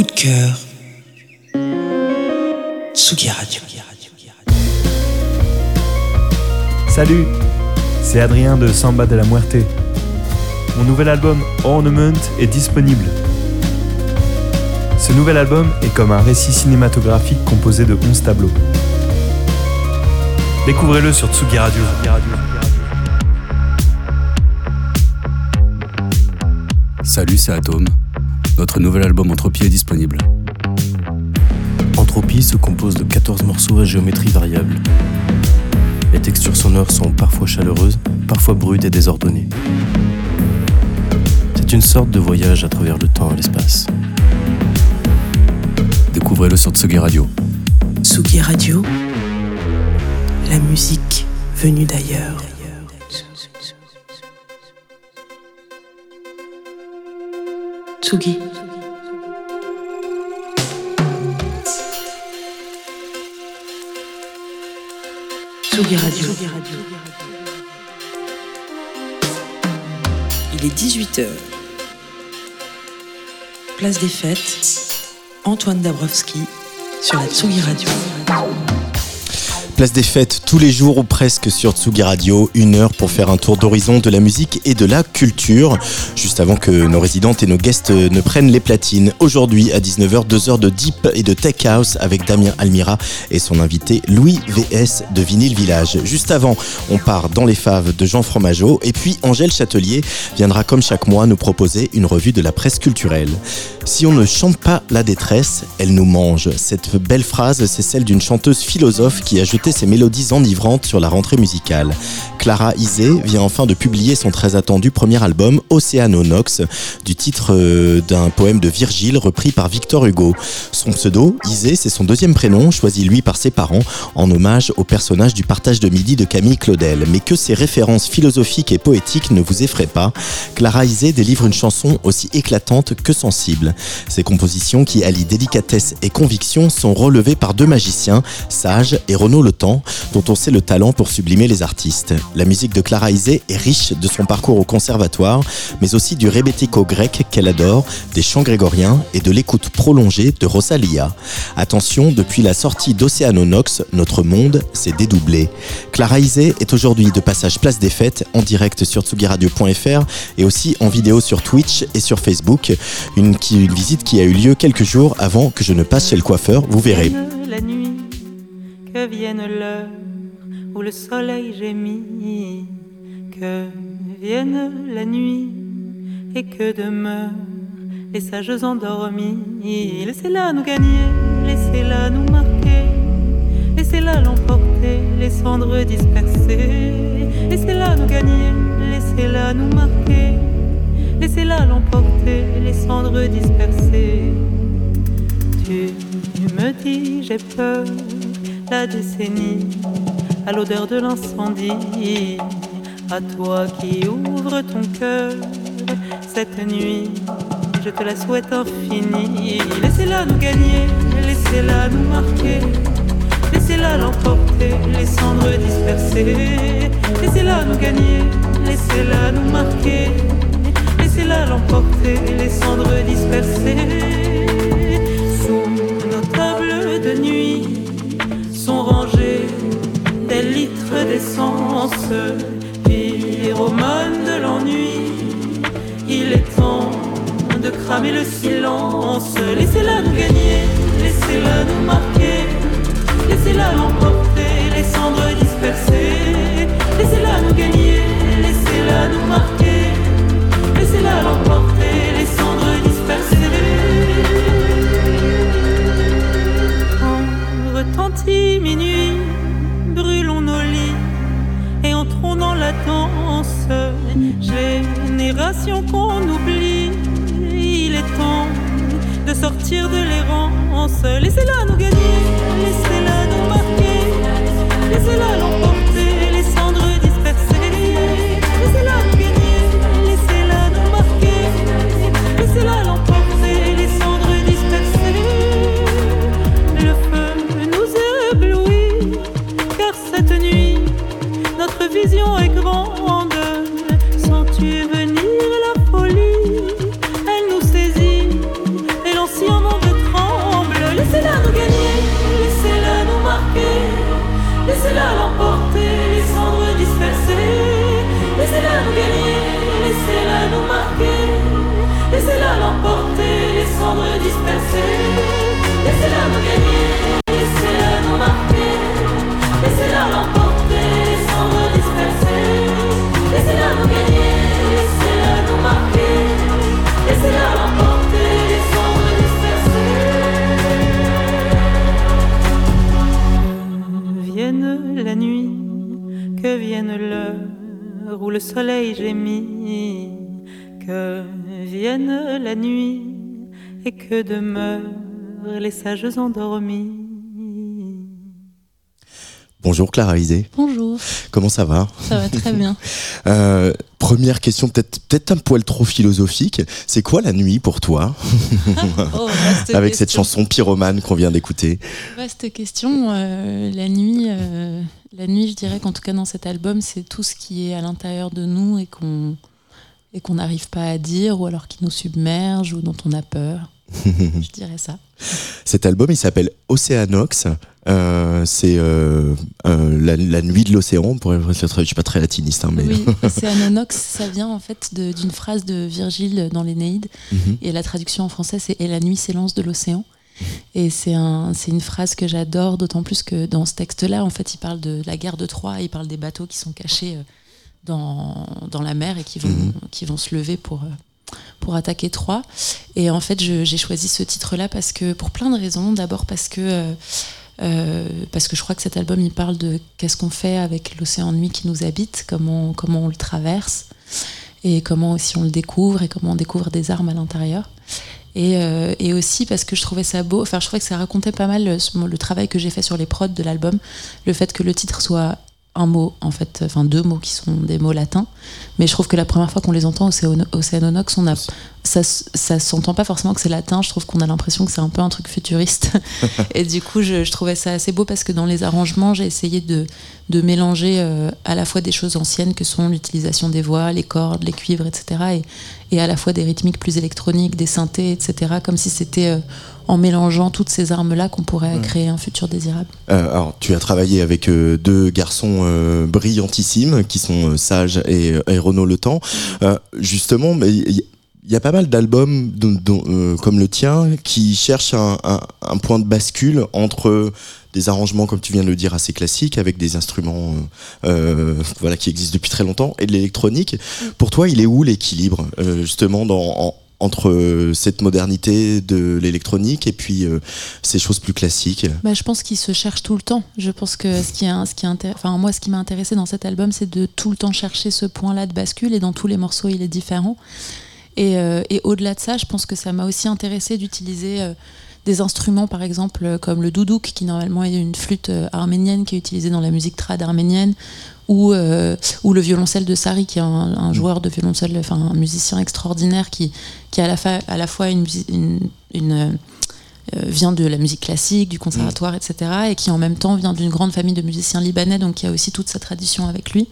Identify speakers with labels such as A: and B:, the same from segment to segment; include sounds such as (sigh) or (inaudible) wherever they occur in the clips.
A: Coup de cœur. Tsugi Radio.
B: Salut, c'est Adrien de Samba de la Muerte. Mon nouvel album Ornament est disponible. Ce nouvel album est comme un récit cinématographique composé de 11 tableaux. Découvrez-le sur Tsugi Radio.
C: Salut, c'est Atom. Notre nouvel album Entropie est disponible.
D: Entropie se compose de 14 morceaux à géométrie variable. Les textures sonores sont parfois chaleureuses, parfois brutes et désordonnées. C'est une sorte de voyage à travers le temps et l'espace.
C: Découvrez-le sur Tsugi Radio.
A: Tsugi Radio. La musique venue d'ailleurs. Tsugi. Tsugi Radio. Il est 18h. Place des Fêtes. Antoine Dabrowski sur la Tsugi Radio.
E: Place des fêtes tous les jours ou presque sur Tsugi Radio, une heure pour faire un tour d'horizon de la musique et de la culture, juste avant que nos résidentes et nos guests ne prennent les platines. Aujourd'hui à 19h, deux heures de deep et de tech house avec Damien Almira et son invité Louis VS de Vinyl Village. Juste avant, on part dans les faves de Jean Fromageau et puis Angèle Châtelier viendra comme chaque mois nous proposer une revue de la presse culturelle. Si on ne chante pas la détresse, elle nous mange. Cette belle phrase, c'est celle d'une chanteuse philosophe qui a jeté ses mélodies enivrantes sur la rentrée musicale. Clara Isé vient enfin de publier son très attendu premier album, Océanonox, du titre euh, d'un poème de Virgile repris par Victor Hugo. Son pseudo, Isé, c'est son deuxième prénom, choisi lui par ses parents, en hommage au personnage du partage de midi de Camille Claudel. Mais que ces références philosophiques et poétiques ne vous effraient pas, Clara Isé délivre une chanson aussi éclatante que sensible. Ses compositions qui allient délicatesse et conviction sont relevées par deux magiciens, Sage et Renaud Le Temps, dont on sait le talent pour sublimer les artistes. La musique de Clara Isé est riche de son parcours au conservatoire, mais aussi du rébético grec qu'elle adore, des chants grégoriens et de l'écoute prolongée de Rosalia. Attention, depuis la sortie d'Océanonox, notre monde s'est dédoublé. Clara Isé est aujourd'hui de passage place des fêtes en direct sur tsugiradio.fr et aussi en vidéo sur Twitch et sur Facebook. Une, visite qui a eu lieu quelques jours avant que je ne passe chez le coiffeur, vous verrez.
F: la nuit, que vienne où le soleil gémit, que vienne la nuit et que demeurent les sages endormis. Laissez-la nous gagner, laissez-la nous marquer, laissez-la l'emporter, les cendres dispersées. Laissez-la nous gagner, laissez-la nous marquer, laissez-la l'emporter, les cendres dispersées. Tu me dis j'ai peur, la décennie, à l'odeur de l'incendie, à toi qui ouvres ton cœur cette nuit, je te la souhaite infinie. Laissez-la nous gagner, laissez-la nous marquer, laissez-la l'emporter, les cendres dispersées. Laissez-la nous gagner, laissez-la nous marquer, que vienne l'heure où le soleil gémit, que vienne la nuit et que demeurent les sages endormis.
E: Bonjour Clara Isé,
G: Bonjour,
E: comment ça va?
G: Ça va très bien. (laughs)
E: Euh, Première question, peut-être peut-être un poil trop philosophique. C'est quoi la nuit pour toi?
G: Oh, vaste (laughs)
E: Avec cette chanson pyromane qu'on vient d'écouter.
G: Vaste question. euh, la nuit, euh, la nuit, je dirais qu'en tout cas dans cet album, c'est tout ce qui est à l'intérieur de nous et qu'on et qu'on n'arrive pas à dire, ou alors qui nous submerge, ou dont on a peur. (laughs) je dirais ça.
E: Cet album, il s'appelle Océanox. Euh, c'est euh, euh, la, la nuit de l'océan. Pour être- Je suis pas très latiniste, hein, mais
G: Oui, (laughs) Océanonox, ça vient en fait d'une phrase de Virgile dans l'Énéide.
E: Mhm.
G: Et la traduction en français, c'est Et la nuit s'élance de l'océan. Et c'est un, une phrase que j'adore, d'autant plus que dans ce texte-là, en fait, il parle de la guerre de Troie, il parle des bateaux qui sont cachés euh, dans, dans la mer et qui vont,
E: Mhm.
G: qui vont se lever pour, euh, pour attaquer Troie. Et en fait, j'ai choisi ce titre-là parce que, pour plein de raisons. D'abord parce que. euh, parce que je crois que cet album il parle de qu'est-ce qu'on fait avec l'océan de nuit qui nous habite, comment, comment on le traverse et comment aussi on le découvre et comment on découvre des armes à l'intérieur. Et, euh, et aussi parce que je trouvais ça beau, enfin je trouvais que ça racontait pas mal le, le travail que j'ai fait sur les prods de l'album, le fait que le titre soit un mot en fait, enfin deux mots qui sont des mots latins, mais je trouve que la première fois qu'on les entend au Océano- Océanonox, on a, ça, ça s'entend pas forcément que c'est latin, je trouve qu'on a l'impression que c'est un peu un truc futuriste. (laughs) et du coup, je, je trouvais ça assez beau parce que dans les arrangements, j'ai essayé de, de mélanger euh, à la fois des choses anciennes que sont l'utilisation des voix, les cordes, les cuivres, etc. Et, et à la fois des rythmiques plus électroniques, des synthés, etc. Comme si c'était euh, en mélangeant toutes ces armes-là qu'on pourrait
E: Ouais.
G: créer un futur désirable.
E: Euh, alors, tu as travaillé avec euh, deux garçons euh, brillantissimes qui sont Sage et, et Renaud Le Temps. Justement, mais il y, il y a pas mal d'albums euh, comme le tien qui cherchent un, un- un point de bascule entre des arrangements, comme tu viens de le dire, assez classiques, avec des instruments euh, voilà, qui existent depuis très longtemps, et de l'électronique. Pour toi, il est où l'équilibre, euh, justement, dans, en- entre euh, cette modernité de l'électronique et puis euh, ces choses plus classiques
G: Bah, je pense qu'il se cherche tout le temps. Je pense que ce qui ce qui enfin, moi, ce qui m'a intéressé dans cet album, c'est de tout le temps chercher ce point-là de bascule. Et dans tous les morceaux, il est différent. Et, euh, au-delà de ça, je pense que ça m'a aussi intéressé d'utiliser des instruments, par exemple, comme le doudouk, qui normalement est une flûte arménienne qui est utilisée dans la musique trad arménienne, ou, euh, ou le violoncelle de Sari, qui est un, joueur de violoncelle, enfin un musicien extraordinaire qui, qui à la, fa- à la fois une, euh, euh, vient de la musique classique, du conservatoire, etc. Et qui en même temps vient d'une grande famille de musiciens libanais, donc qui a aussi toute sa tradition avec lui.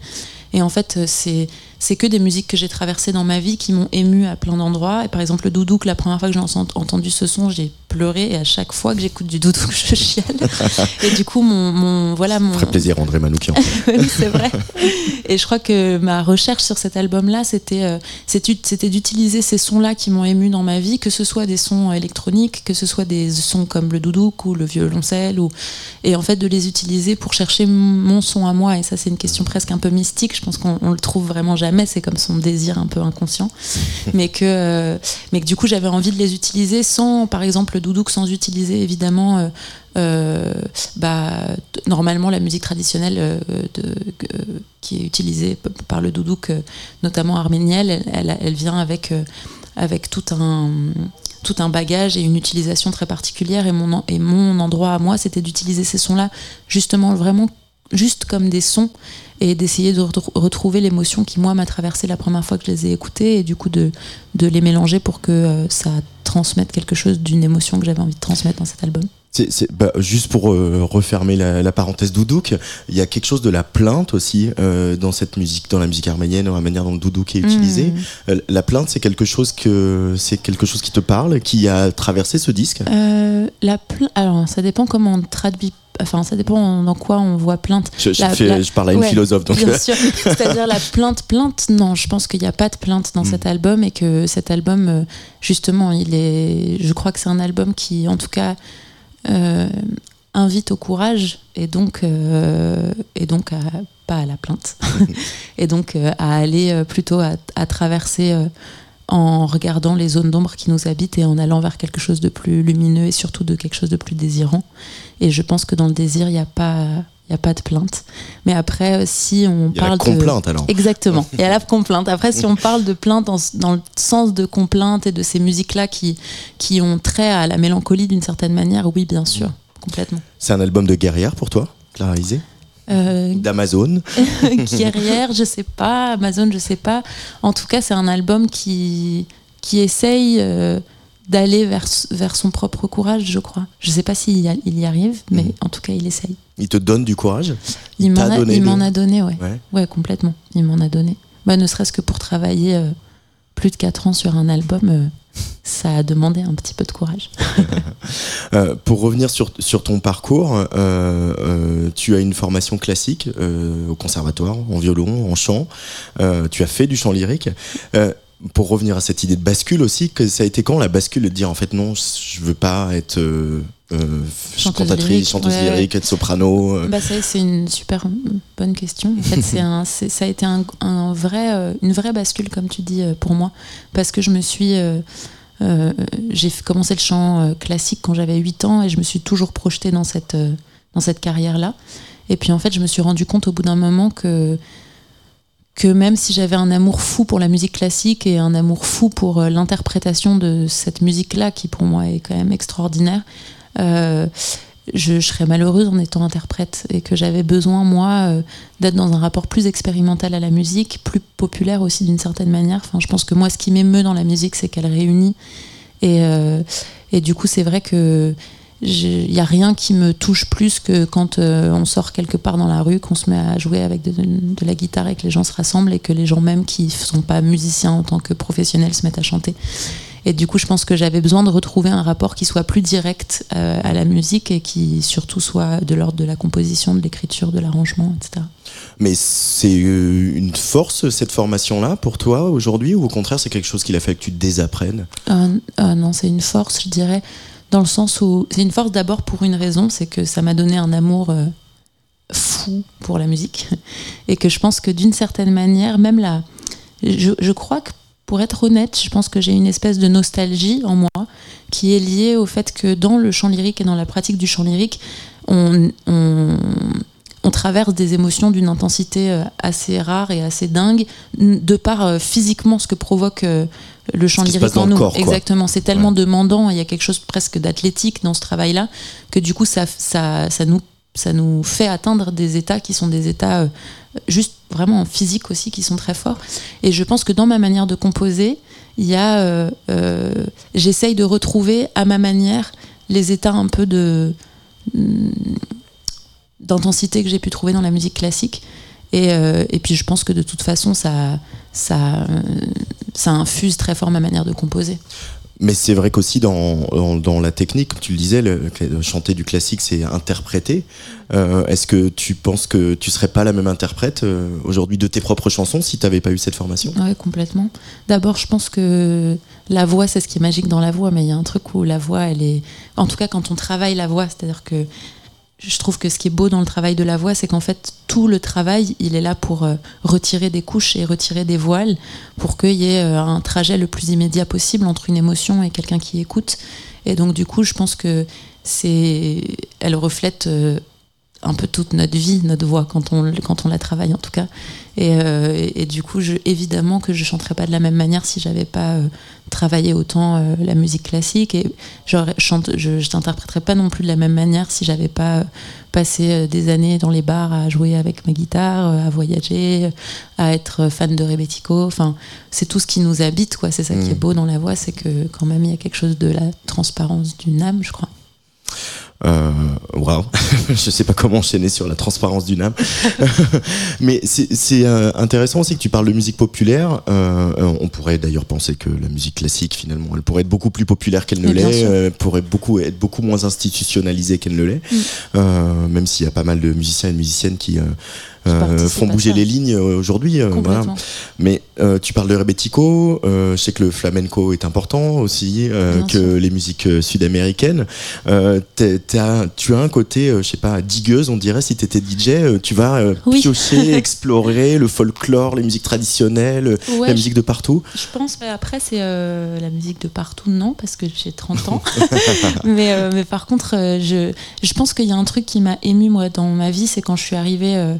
G: Et en fait, c'est c'est que des musiques que j'ai traversées dans ma vie qui m'ont ému à plein d'endroits. Et par exemple, le doudouk, la première fois que j'ai en- entendu ce son, j'ai pleuré. Et à chaque fois que j'écoute du doudouk, (laughs) je chiale. (laughs) Et du coup, mon, mon voilà mon.
E: Très plaisir, André Manoukian. (laughs)
G: oui, c'est vrai. Et je crois que ma recherche sur cet album-là, c'était euh, c'était d'utiliser ces sons-là qui m'ont ému dans ma vie, que ce soit des sons électroniques, que ce soit des sons comme le doudouk ou le violoncelle, ou et en fait de les utiliser pour chercher mon son à moi. Et ça, c'est une question presque un peu mystique. Je pense qu'on on le trouve vraiment jamais. C'est comme son désir un peu inconscient, (laughs) mais que euh, mais que du coup, j'avais envie de les utiliser sans, par exemple, le doudouk, sans utiliser évidemment. euh, euh, bah, normalement la musique traditionnelle euh, de- qui est utilisée par le doudouk, notamment arménienne, elle, elle- elle vient avec, avec tout un tout un bagage et une utilisation très particulière et mon, et mon endroit à moi c'était d'utiliser ces sons là justement vraiment juste comme des sons et d'essayer de retrou- retrouver l'émotion qui moi m'a traversé la première fois que je les ai écoutés et du coup de, de les mélanger pour que euh, ça transmette quelque chose d'une émotion que j'avais envie de transmettre dans cet album.
E: C'est- bah, juste pour euh, refermer la, la parenthèse doudouk, il y a quelque chose de la plainte aussi euh, dans cette musique, dans la musique arménienne, dans la manière dont le doudouk est utilisé.
G: Mmh.
E: Euh, La plainte, c'est quelque chose que c'est quelque chose qui te parle, qui a traversé ce disque?
G: La Alors, ça dépend comment on traduit. Enfin ça dépend dans quoi on voit plainte.
E: Je, je, parle à une philosophe donc.
G: Bien sûr. C'est-à-dire la plainte, plainte. Non, je pense qu'il n'y a pas de plainte dans hmm. cet album et que cet album, justement, il est. Je crois que c'est un album qui, en tout cas, invite au courage et donc et donc à pas à la plainte (laughs) et donc à aller plutôt à, à traverser en regardant les zones d'ombre qui nous habitent et en allant vers quelque chose de plus lumineux et surtout de quelque chose de plus désirant. Et je pense que dans le désir, il n'y a pas il a pas de plainte. Mais après, si on parle
E: de. complainte alors.
G: Exactement. Il y a la complainte. Après, si on (laughs) parle de plainte dans, le sens de complainte et de ces musiques-là qui, qui ont trait à la mélancolie d'une certaine manière, oui, bien sûr, complètement.
E: C'est un album de guerrière pour toi, Clara euh, D'Amazon (laughs)
G: Guerrière, je sais pas. Amazon, je sais pas. En tout cas, c'est un album qui, qui essaye euh, d'aller vers, vers son propre courage, je crois. Je sais pas s'il y, il y arrive, mais mhm. en tout cas, il essaye.
E: Il te donne du courage?
G: Il, m'en a, donné, il m'en a donné, ouais. ouais. complètement. Il m'en a donné. Bah, ne serait-ce que pour travailler euh, plus de 4 ans sur un album (laughs) ça a demandé un petit peu de courage. (laughs)
E: Euh, pour revenir sur, ton parcours, euh, euh, tu as une formation classique au conservatoire, en violon, en chant. tu as fait du chant lyrique pour revenir à cette idée de bascule aussi, que ça a été quand la bascule de dire en fait non, je veux pas être euh, chanteuse cantatrice, lyrique, chanteuse lyrique, être soprano
G: euh. bah, C'est une super bonne question. En fait, c'est un, ça a été un, un, vrai, une vraie bascule, comme tu dis, pour moi, parce que je me suis. j'ai commencé le chant classique quand j'avais 8 ans et je me suis toujours projetée dans cette, dans cette carrière-là. Et puis en fait, je me suis rendu compte au bout d'un moment que que même si j'avais un amour fou pour la musique classique et un amour fou pour euh, l'interprétation de cette musique-là, qui pour moi est quand même extraordinaire, euh, je, serais malheureuse en étant interprète et que j'avais besoin, moi, euh, d'être dans un rapport plus expérimental à la musique, plus populaire aussi d'une certaine manière. Enfin, je pense que moi, ce qui m'émeut dans la musique, c'est qu'elle réunit. Et, et du coup, c'est vrai que il n'y a rien qui me touche plus que quand euh, on sort quelque part dans la rue, qu'on se met à jouer avec de, la guitare et que les gens se rassemblent et que les gens même qui ne sont pas musiciens en tant que professionnels se mettent à chanter. Et du coup, je pense que j'avais besoin de retrouver un rapport qui soit plus direct euh, à la musique et qui surtout soit de l'ordre de la composition, de l'écriture, de l'arrangement, etc.
E: Mais c'est euh, une force cette formation-là pour toi aujourd'hui ou au contraire c'est quelque chose qu'il a fait que tu désapprennes?
G: Non, c'est une force, je dirais dans le sens où c'est une force d'abord pour une raison, c'est que ça m'a donné un amour euh, fou pour la musique (laughs) et que je pense que d'une certaine manière, même là, je, crois que pour être honnête, je pense que j'ai une espèce de nostalgie en moi qui est liée au fait que dans le chant lyrique et dans la pratique du chant lyrique, on, on, traverse des émotions d'une intensité euh, assez rare et assez dingue, de par euh, physiquement ce que provoque le chant lyrique en nous. Exactement, c'est tellement demandant, il y a quelque chose presque d'athlétique dans ce travail-là, que du coup, ça, ça, ça, nous, ça nous fait atteindre des états qui sont des états euh, juste vraiment physiques aussi, qui sont très forts. Et je pense que dans ma manière de composer, il y a, euh, euh, j'essaye de retrouver à ma manière les états un peu de mm, d'intensité que j'ai pu trouver dans la musique classique. Et, et, puis je pense que de toute façon, ça, ça, ça infuse très fort ma manière de composer.
E: Mais c'est vrai qu'aussi dans, dans, la technique, tu le disais, chanter du classique, c'est interpréter. Euh, est-ce que tu penses que tu serais pas la même interprète euh, aujourd'hui de tes propres chansons si tu n'avais pas eu cette formation?
G: Oui, complètement. D'abord, je pense que la voix, c'est ce qui est magique dans la voix, mais il y a un truc où la voix, elle est. En tout cas, quand on travaille la voix, c'est-à-dire que je trouve que ce qui est beau dans le travail de la voix, c'est qu'en fait, tout le travail, il est là pour euh, retirer des couches et retirer des voiles, pour qu'il y ait euh, un trajet le plus immédiat possible entre une émotion et quelqu'un qui écoute. Et donc, du coup, je pense que c'est, elle reflète euh, un peu toute notre vie, notre voix, quand on, quand on la travaille en tout cas. Et, euh, du coup, je, évidemment que je chanterais pas de la même manière si j'avais pas euh, travaillé autant euh, la musique classique. Et je, chante, je, je t'interpréterais pas non plus de la même manière si j'avais pas passé des années dans les bars à jouer avec ma guitare, à voyager, à être fan de Rebetiko. Enfin, c'est tout ce qui nous habite, quoi. C'est ça qui est mmh. beau dans la voix, c'est que quand même il y a quelque chose de la transparence d'une âme, je crois.
E: Euh, Waouh, (laughs) je sais pas comment enchaîner sur la transparence d'une âme. (laughs) Mais c'est euh, intéressant aussi que tu parles de musique populaire. Euh, on pourrait d'ailleurs penser que la musique classique, finalement, elle pourrait être beaucoup plus populaire qu'elle ne l'est, euh, pourrait beaucoup, être beaucoup moins institutionnalisée qu'elle ne l'est. Mm. même s'il y a pas mal de musiciens et de musiciennes qui euh, font bouger les lignes euh, aujourd'hui. Euh, Mais tu parles de rebetiko, je sais que le flamenco est important aussi, que les musiques sud-américaines. tu as un côté, je sais pas, digueuse, on dirait, si tu étais DJ, tu vas piocher, (laughs) explorer le folklore, les musiques traditionnelles, la musique de partout.
G: Je pense, mais après, c'est la musique de partout, non, parce que j'ai 30 ans. (laughs) mais, mais par contre, je, je pense qu'il y a un truc qui m'a ému, moi, dans ma vie, c'est quand je suis arrivée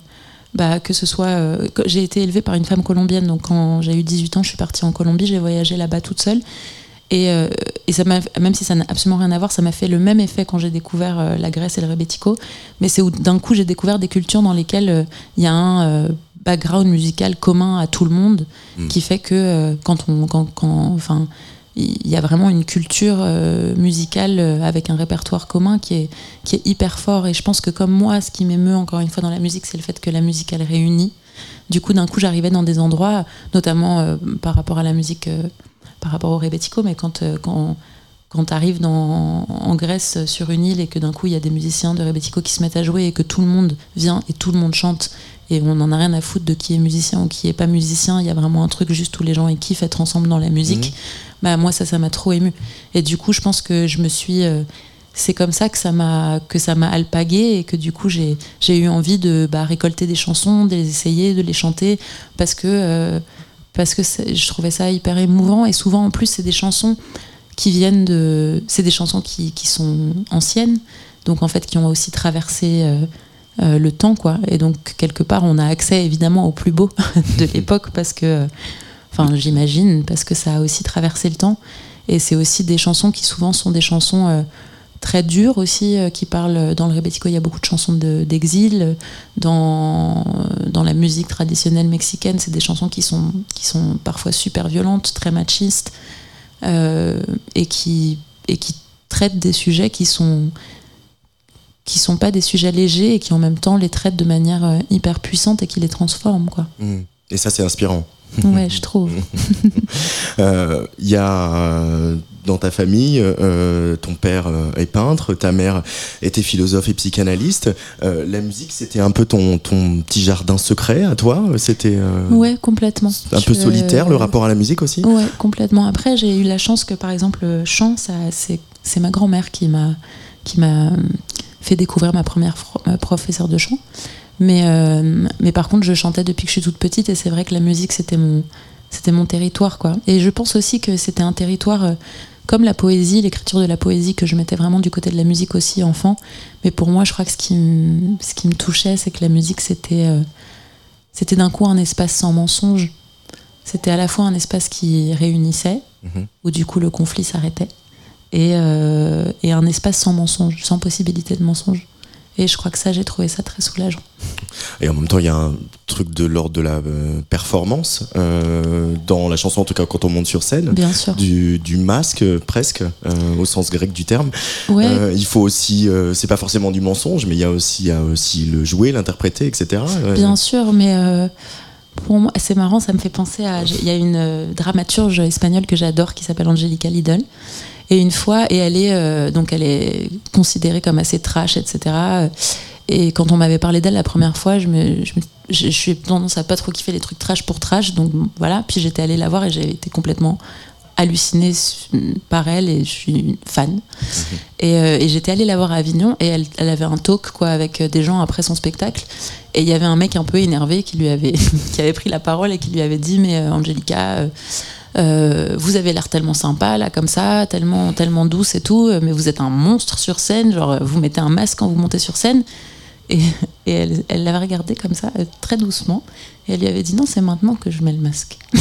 G: bah, que ce soit. Euh, j'ai été élevée par une femme colombienne, donc quand j'ai eu 18 ans, je suis partie en Colombie, j'ai voyagé là-bas toute seule. Et, euh, et ça même si ça n'a absolument rien à voir, ça m'a fait le même effet quand j'ai découvert euh, la Grèce et le rebetiko. Mais c'est où d'un coup j'ai découvert des cultures dans lesquelles il y a un background musical commun à tout le monde, mm. qui fait que quand on, quand, quand, enfin, il y a vraiment une culture euh, musicale euh, avec un répertoire commun qui est, qui est hyper fort. Et je pense que comme moi, ce qui m'émeut encore une fois dans la musique, c'est le fait que la musique, elle réunit. Du coup, d'un coup, j'arrivais dans des endroits, notamment euh, par rapport à la musique, par rapport au rebetiko, mais quand, quand, quand tu arrives dans, en Grèce sur une île et que d'un coup, il y a des musiciens de rebetiko qui se mettent à jouer et que tout le monde vient et tout le monde chante et on n'en a rien à foutre de qui est musicien ou qui est pas musicien. Il y a vraiment un truc juste où les gens ils kiffent être ensemble dans la musique. Mmh. Bah moi ça ça m'a trop ému. Et du coup je pense que je me suis euh, c'est comme ça que ça m'a que ça m'a alpagué et que du coup j'ai j'ai eu envie de bah, récolter des chansons, de les essayer, de les chanter parce que euh, parce que je trouvais ça hyper émouvant et souvent en plus c'est des chansons qui viennent de c'est des chansons qui, qui, sont anciennes donc en fait qui ont aussi traversé euh, euh, le temps, quoi. Et donc, quelque part, on a accès évidemment au plus beau (laughs) de l'époque parce que, enfin, j'imagine, parce que ça a aussi traversé le temps. Et c'est aussi des chansons qui souvent sont des chansons euh, très dures aussi, euh, qui parlent, dans le rebetiko, il y a beaucoup de chansons d'exil. dans, dans la musique traditionnelle mexicaine, c'est des chansons qui sont, qui sont parfois super violentes, très machistes, et, qui, et qui traitent des sujets qui sont qui sont pas des sujets légers et qui en même temps les traitent de manière euh, hyper puissante et qui les transforment quoi.
E: Mmh. Et ça c'est inspirant.
G: Ouais, je trouve.
E: Il (laughs) euh, y a euh, dans ta famille, ton père est peintre, ta mère était philosophe et psychanalyste. la musique, c'était un peu ton, ton petit jardin secret à toi C'était
G: ouais, complètement.
E: Un peu solitaire le rapport à la musique aussi?
G: Ouais, complètement. Après, j'ai eu la chance que par exemple, chant, c'est ma grand-mère qui m'a qui m'a fait découvrir ma première professeure de chant. Mais, euh, mais par contre, je chantais depuis que je suis toute petite et c'est vrai que la musique, c'était mon, c'était mon territoire. Quoi. Et je pense aussi que c'était un territoire euh, comme la poésie, l'écriture de la poésie, que je mettais vraiment du côté de la musique aussi enfant. Mais pour moi, je crois que ce qui, me, ce qui me touchait, c'est que la musique, c'était, euh, c'était d'un coup un espace sans mensonge. C'était à la fois un espace qui réunissait, mhm. où du coup le conflit s'arrêtait, euh, et, un espace sans mensonge, sans possibilité de mensonge. Et je crois que ça, j'ai trouvé ça très soulageant.
E: Et en même temps, il y a un truc de l'ordre de la euh, performance euh, dans la chanson, en tout cas quand on monte sur scène.
G: Bien sûr.
E: Du, masque, presque, au sens grec du terme. il faut aussi, c'est pas forcément du mensonge, mais il y a aussi, y a aussi le jouer, l'interpréter, etc.
G: Bien sûr, mais pour moi, c'est marrant, ça me fait penser à. Il y a une dramaturge espagnole que j'adore qui s'appelle Angelica Lidl et une fois, et elle est euh, donc elle est considérée comme assez trash, etc. Et quand on m'avait parlé d'elle la première fois, je me, je, je, suis tendance à pas trop kiffer les trucs trash pour trash, donc voilà. Puis j'étais allée la voir et j'ai été complètement hallucinée par elle et je suis fan. Mhm. Et, euh, et j'étais allée la voir à Avignon et elle, elle, avait un talk quoi avec des gens après son spectacle. Et il y avait un mec un peu énervé qui lui avait (laughs) qui avait pris la parole et qui lui avait dit mais euh, Angelica euh, vous avez l'air tellement sympa là comme ça, tellement tellement douce et tout, mais vous êtes un monstre sur scène, genre vous mettez un masque quand vous montez sur scène. Elle, l'avait regardé comme ça, euh, très doucement, et elle lui avait dit non, c'est maintenant que je mets le masque. (laughs)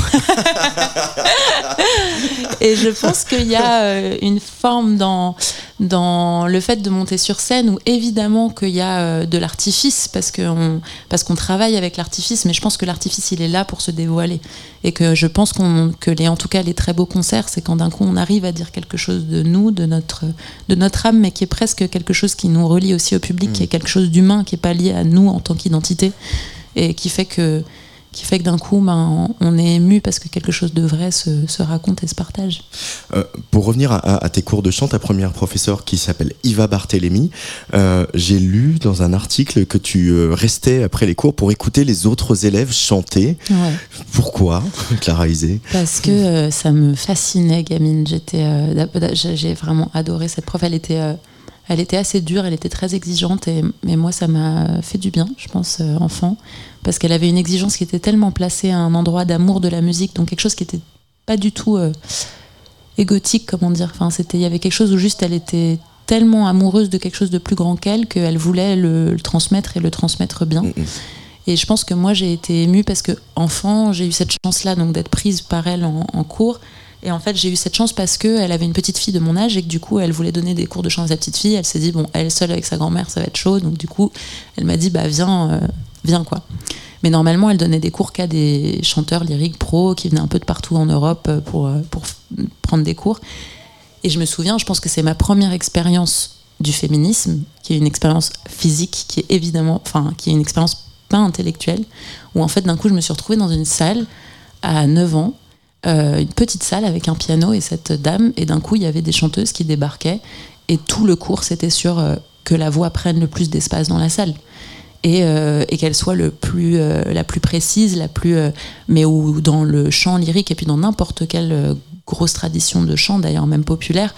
G: et je pense qu'il y a euh, une forme dans, dans le fait de monter sur scène où évidemment qu'il y a euh, de l'artifice parce qu'on parce qu'on travaille avec l'artifice mais je pense que l'artifice il est là pour se dévoiler. Et que je pense qu'on que les en tout cas les très beaux concerts c'est quand d'un coup on arrive à dire quelque chose de nous de notre de notre âme mais qui est presque quelque chose qui nous relie aussi au public qui est quelque chose d'humain qui est pas lié à nous en tant qu'identité et qui fait que qui fait que d'un coup, ben, on est ému parce que quelque chose de vrai se, se raconte et se partage.
E: Euh, pour revenir à, à, tes cours de chant, ta première professeure qui s'appelle Iva Barthélémy, euh, j'ai lu dans un article que tu euh, restais après les cours pour écouter les autres élèves chanter.
G: Ouais.
E: Pourquoi, (laughs) Clara Isé
G: Parce que euh, ça me fascinait, gamine. J'étais, j'ai vraiment adoré cette prof. Elle était elle était assez dure, elle était très exigeante, et, mais moi ça m'a fait du bien, je pense, euh, enfant, parce qu'elle avait une exigence qui était tellement placée à un endroit d'amour de la musique, donc quelque chose qui était pas du tout euh, égotique, comment dire. Enfin, c'était, il y avait quelque chose où juste elle était tellement amoureuse de quelque chose de plus grand qu'elle qu'elle voulait le, le, transmettre et le transmettre bien. Et je pense que moi j'ai été émue parce que enfant j'ai eu cette chance-là donc d'être prise par elle en, en cours. Et en fait, j'ai eu cette chance parce qu'elle avait une petite fille de mon âge et que du coup, elle voulait donner des cours de chant à sa petite fille. Elle s'est dit, bon, elle seule avec sa grand-mère, ça va être chaud. Donc du coup, elle m'a dit, bah viens, euh, viens quoi. Mais normalement, elle donnait des cours qu'à des chanteurs lyriques pros qui venaient un peu de partout en Europe pour, euh, pour prendre des cours. Et je me souviens, je pense que c'est ma première expérience du féminisme, qui est une expérience physique, qui est évidemment, enfin, qui est une expérience pas intellectuelle, où en fait, d'un coup, je me suis retrouvée dans une salle à 9 ans euh, une petite salle avec un piano et cette dame, et d'un coup il y avait des chanteuses qui débarquaient, et tout le cours c'était sur euh, que la voix prenne le plus d'espace dans la salle. Et, euh, et qu'elle soit le plus, la plus précise, la plus, mais où dans le chant lyrique et puis dans n'importe quelle grosse tradition de chant, d'ailleurs même populaire,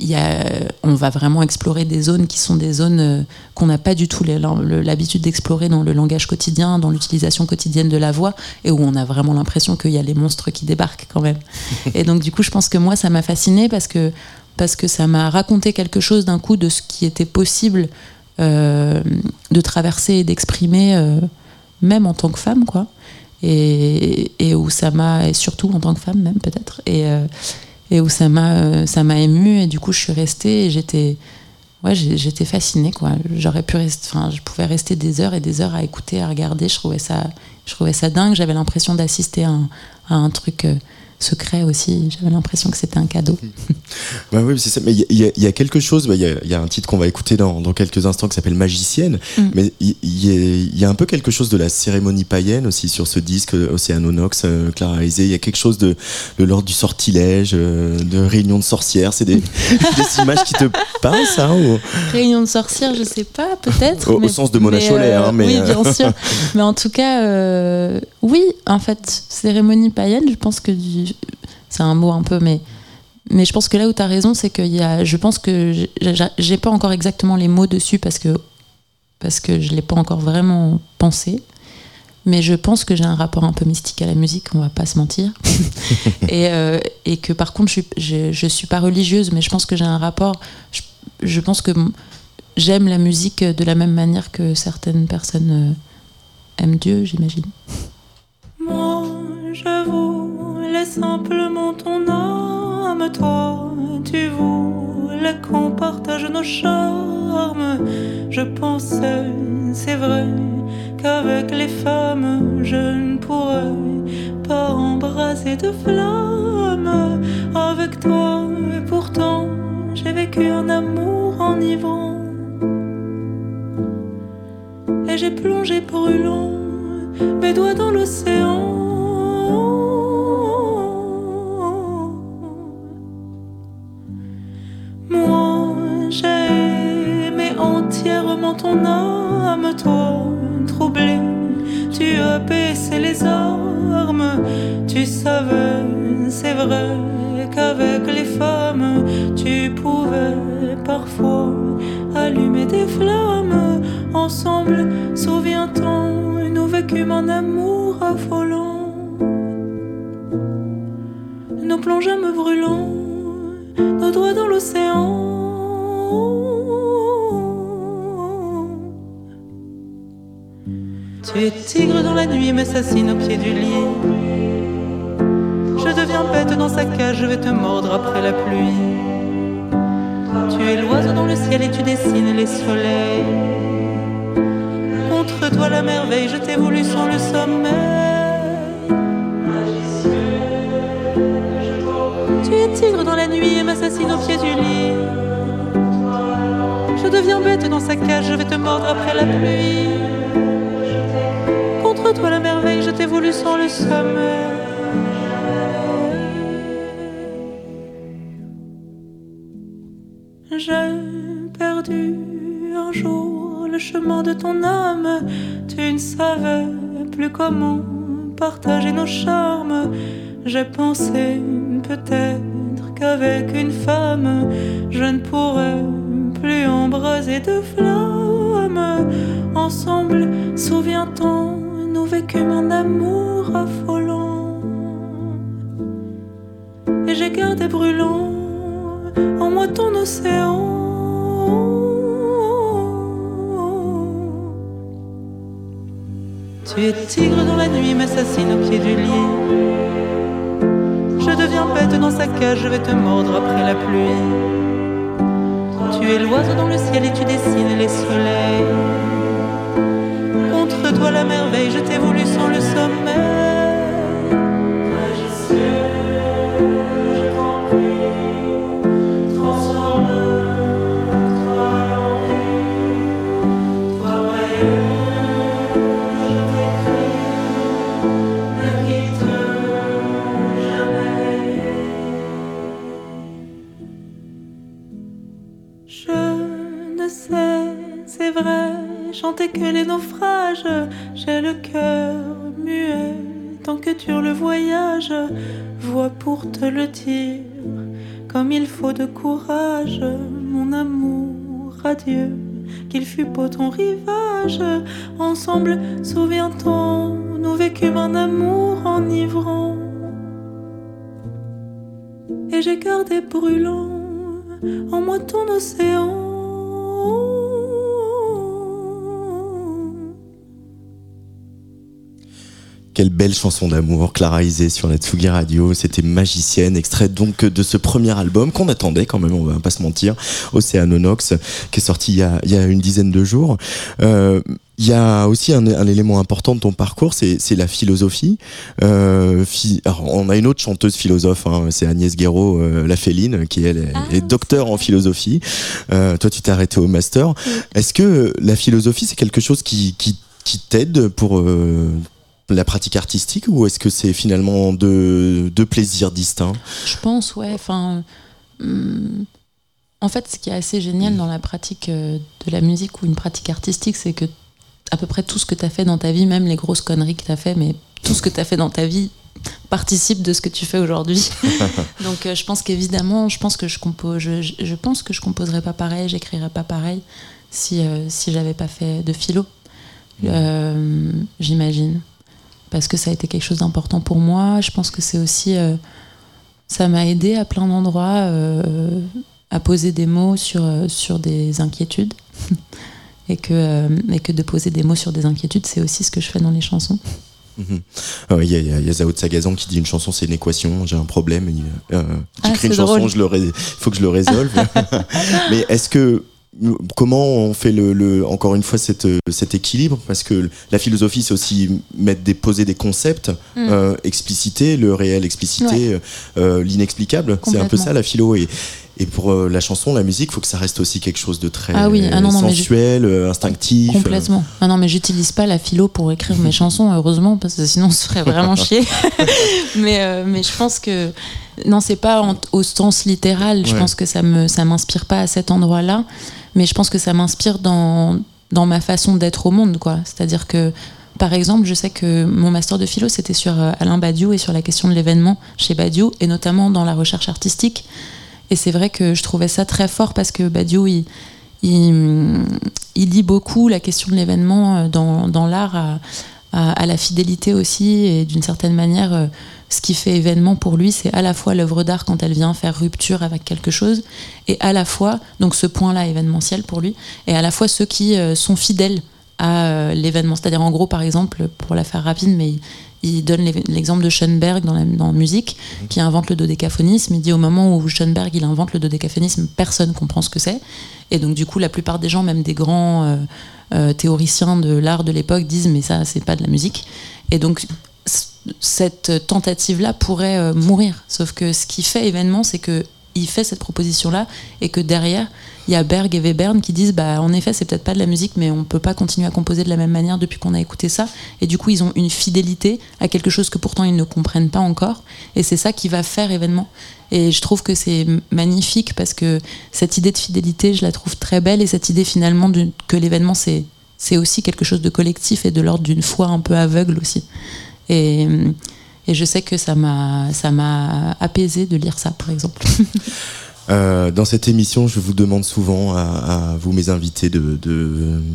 G: y a, on va vraiment explorer des zones qui sont des zones euh, qu'on n'a pas du tout l'habitude d'explorer dans le langage quotidien, dans l'utilisation quotidienne de la voix, et où on a vraiment l'impression qu'il y a les monstres qui débarquent quand même. (laughs) et donc du coup, je pense que moi, ça m'a fasciné parce que, parce que ça m'a raconté quelque chose d'un coup de ce qui était possible euh, de traverser et d'exprimer, euh, même en tant que femme, quoi. Et, et où ça m'a, et surtout en tant que femme même peut-être. Et, euh, et où ça m'a euh, ça m'a ému et du coup je suis restée et j'étais ouais j'étais fascinée quoi. J'aurais pu rester je pouvais rester des heures et des heures à écouter à regarder. Je trouvais ça dingue. J'avais l'impression d'assister à, à, un truc euh, secret aussi. J'avais l'impression que c'était un cadeau.
E: bah oui, c'est ça. Mais il y, y, a quelque chose. Il bah, y, y, a un titre qu'on va écouter dans, dans, quelques instants qui s'appelle Magicienne. Mm. Mais il y, y, a un peu quelque chose de la cérémonie païenne aussi sur ce disque Océanonox, euh, Clara. Il y a quelque chose de, de l'ordre du sortilège, euh, de réunion de sorcières. C'est des, (laughs) des, images qui te parlent, ça ou...
G: Réunion de sorcières, je sais pas, peut-être.
E: Au, au, sens de Mona Cholet.
G: Euh,
E: hein, mais
G: oui, bien sûr. (laughs) mais en tout cas, euh, oui, en fait, cérémonie païenne, je pense que du, c'est un mot un peu, mais, mais je pense que là où tu as raison, c'est que y a, je pense que j'ai pas encore exactement les mots dessus parce que, parce que je l'ai pas encore vraiment pensé. Mais je pense que j'ai un rapport un peu mystique à la musique, on va pas se mentir. (laughs) et, euh, et, que par contre, je suis, je, je, suis pas religieuse, mais je pense que j'ai un rapport. Je, je pense que j'aime la musique de la même manière que certaines personnes aiment Dieu, j'imagine.
F: Je voulais simplement ton âme, toi, tu voulais qu'on partage nos charmes. Je pensais, c'est vrai, qu'avec les femmes, je ne pourrais pas embrasser de flamme. Avec toi, et pourtant, j'ai vécu un amour enivrant. Et j'ai plongé brûlant mes doigts dans l'océan. Moi, j'ai aimé entièrement ton âme, toi, troublé. Tu as baissé les armes, tu savais, c'est vrai, qu'avec les femmes, tu pouvais parfois allumer des flammes. Ensemble, souviens-t'en, nous vécûmes un amour affolant. Nous plongeâmes brûlants, nos doigts dans l'océan. Tu es tigre dans la nuit, m'assassine au pied du lit. Je deviens bête dans sa cage, je vais te mordre après la pluie. Tu es l'oiseau dans le ciel et tu dessines les soleils. Contre toi la merveille, je t'ai voulu sans le sommeil. M'assassine du lit. Je deviens bête dans sa cage, je vais te mordre après la pluie. Contre toi la merveille, je t'ai voulu sans le sommeil. J'ai perdu un jour le chemin de ton âme. Tu ne savais plus comment partager nos charmes. J'ai pensé peut-être qu'avec une femme, je ne pourrais plus embraser de flammes. Ensemble, souviens-t'en, nous vécûmes un amour affolant. Et j'ai gardé brûlant en moi ton océan. Tu es tigre dans la nuit, m'assassine au pied du lit. Je deviens bête dans sa cage, je vais te mordre après la pluie. Tu es l'oiseau dans le ciel et tu dessines les soleils. Contre toi la merveille, je t'ai voulu sans le sommeil. Que les naufrages. J'ai le cœur muet tant que dure le voyage. Vois pour te le dire, comme il faut de courage, mon amour, adieu. Qu'il fut beau ton rivage. Ensemble, souviens-t'en, nous vécûmes un amour enivrant. Et j'ai gardé brûlant en moi ton océan.
E: Quelle belle chanson d'amour, Clara Isé sur la Tsugi Radio. C'était Magicienne, extrait donc de ce premier album qu'on attendait quand même, on va pas se mentir, Océanonox, qui est sorti il y a, il y a une dizaine de jours. Euh, il y a aussi un, un, élément important de ton parcours, c'est la philosophie. Euh, alors, on a une autre chanteuse philosophe, hein, c'est Agnès Guéraud, euh, la féline, qui elle est, ah, est docteur en philosophie. Euh, toi, tu t'es arrêté au master. Est-ce que la philosophie, c'est quelque chose qui, qui qui t'aide pour euh, la pratique artistique ou est-ce que c'est finalement deux, deux, plaisirs distincts
G: Je pense, ouais. Enfin, hum, en fait, ce qui est assez génial dans la pratique euh, de la musique ou une pratique artistique, c'est que à peu près tout ce que tu as fait dans ta vie, même les grosses conneries que tu as fait, mais tout ce que tu as fait dans ta vie participe de ce que tu fais aujourd'hui. (laughs) Donc euh, je pense qu'évidemment, je pense que je compose, je, je, pense que je composerais pas pareil, j'écrirais pas pareil si euh, si j'avais pas fait de philo. Euh, J'imagine parce que ça a été quelque chose d'important pour moi. Je pense que c'est aussi. Euh, ça m'a aidé à plein d'endroits euh, à poser des mots sur, euh, sur des inquiétudes. (laughs) et, que, et que de poser des mots sur des inquiétudes, c'est aussi ce que je fais dans les chansons.
E: Mhm. Il y, a, y, a Zao de Sagazan qui dit une chanson c'est une équation, j'ai un problème, euh, j'écris ah, une chanson, il faut que je le résolve. (laughs) Mais est-ce que comment on fait le, encore une fois cette, cet équilibre? Parce que la philosophie c'est aussi mettre des poser des concepts mm. euh, expliciter le réel expliciter euh, l'inexplicable. C'est un peu ça la philo. Et, et pour euh, la chanson la musique il faut que ça reste aussi quelque chose de très ah oui. ah non, sensuel instinctif
G: complètement. Ah non mais j'utilise pas la philo pour écrire mes (laughs) chansons heureusement parce que sinon on se ferait vraiment (laughs) chier. (laughs) Mais mais je pense que non c'est pas au sens littéral. Je pense que ça me ça m'inspire pas à cet endroit là mais je pense que ça m'inspire dans, dans ma façon d'être au monde, quoi. C'est-à-dire que, par exemple, je sais que mon master de philo, c'était sur euh, Alain Badiou et sur la question de l'événement chez Badiou, et notamment dans la recherche artistique. Et c'est vrai que je trouvais ça très fort parce que Badiou, il, il, lit beaucoup la question de l'événement euh, dans, dans l'art à, la fidélité aussi, et d'une certaine manière euh, ce qui fait événement pour lui, c'est à la fois l'œuvre d'art quand elle vient faire rupture avec quelque chose, et à la fois, donc ce point-là événementiel pour lui, et à la fois ceux qui euh, sont fidèles à l'événement. C'est-à-dire, en gros, par exemple, pour la faire rapide, mais il donne l'exemple de Schoenberg dans la, dans musique, mhm. qui invente le dodécaphonisme. Il dit au moment où Schoenberg il invente le dodécaphonisme, personne comprend ce que c'est. Et donc, du coup, la plupart des gens, même des grands euh, euh, théoriciens de l'art de l'époque, disent Mais ça, c'est pas de la musique. Et donc, cette tentative-là pourrait euh, mourir. Sauf que ce qui fait événement, c'est que il fait cette proposition-là et que derrière, il y a Berg et Webern qui disent bah en effet c'est peut-être pas de la musique mais on peut pas continuer à composer de la même manière depuis qu'on a écouté ça. Et du coup ils ont une fidélité à quelque chose que pourtant ils ne comprennent pas encore. Et c'est ça qui va faire événement. Et je trouve que c'est magnifique parce que cette idée de fidélité je la trouve très belle. Et cette idée finalement que l'événement c'est aussi quelque chose de collectif et de l'ordre d'une foi un peu aveugle aussi et je sais que ça m'a apaisé de lire ça par exemple (laughs)
E: Euh, dans cette émission, je vous demande souvent à, vous, mes invités, de,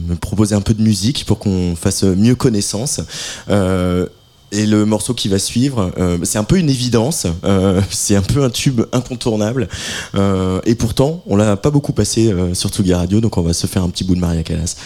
E: me proposer un peu de musique pour qu'on fasse mieux connaissance. Euh, et le morceau qui va suivre, euh, c'est un peu une évidence, (laughs) c'est un peu un tube incontournable. et pourtant, on l'a pas beaucoup passé sur Tsugi Radio, donc on va se faire un petit bout de Maria Callas.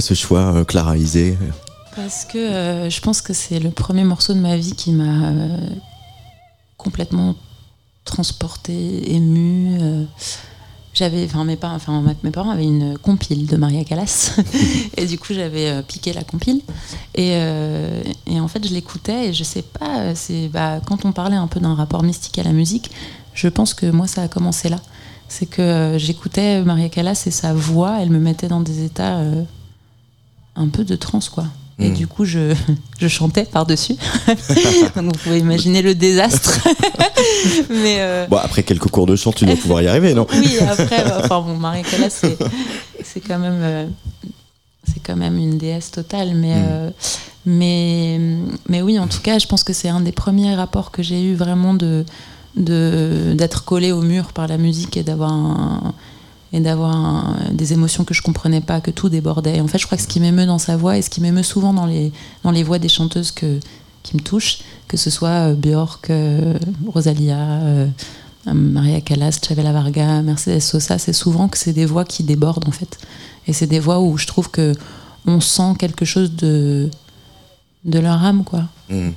E: Pourquoi ce choix, euh, Clara Isé?
G: Parce que je pense que c'est le premier morceau de ma vie qui m'a complètement transporté, ému. j'avais, enfin mes parents, enfin mes parents avaient une compile de Maria Callas. (laughs) Et du coup j'avais piqué la compile. Et, et, en fait je l'écoutais et je sais pas, c'est bah, quand on parlait un peu d'un rapport mystique à la musique, je pense que moi ça a commencé là. C'est que euh, j'écoutais Maria Callas et sa voix, elle me mettait dans des états euh, un peu de transe, quoi. Et hmm. du coup, je, (laughs) je chantais par-dessus. (laughs) Donc vous pouvez imaginer le désastre. (laughs)
E: Mais euh, bon, après quelques cours de chant, tu dois pouvoir y arriver, non?
G: Oui, après, enfin bon, Maria Callas, c'est quand même. c'est quand même une déesse totale, mais, hmm. mais, mais oui, en tout cas, je pense que c'est un des premiers rapports que j'ai eu vraiment de, d'être collé au mur par la musique et d'avoir et d'avoir des émotions que je comprenais pas, que tout débordait. En fait, je crois que ce qui m'émeut dans sa voix et ce qui m'émeut souvent dans les, dans les voix des chanteuses que, qui me touchent, que ce soit euh, Björk, euh, Rosalia, euh, Maria Callas, Chavela Varga, Mercedes Sosa, c'est souvent que c'est des voix qui débordent en fait. Et c'est des voix où je trouve que on sent quelque chose de, de leur âme, quoi.
E: Mmh.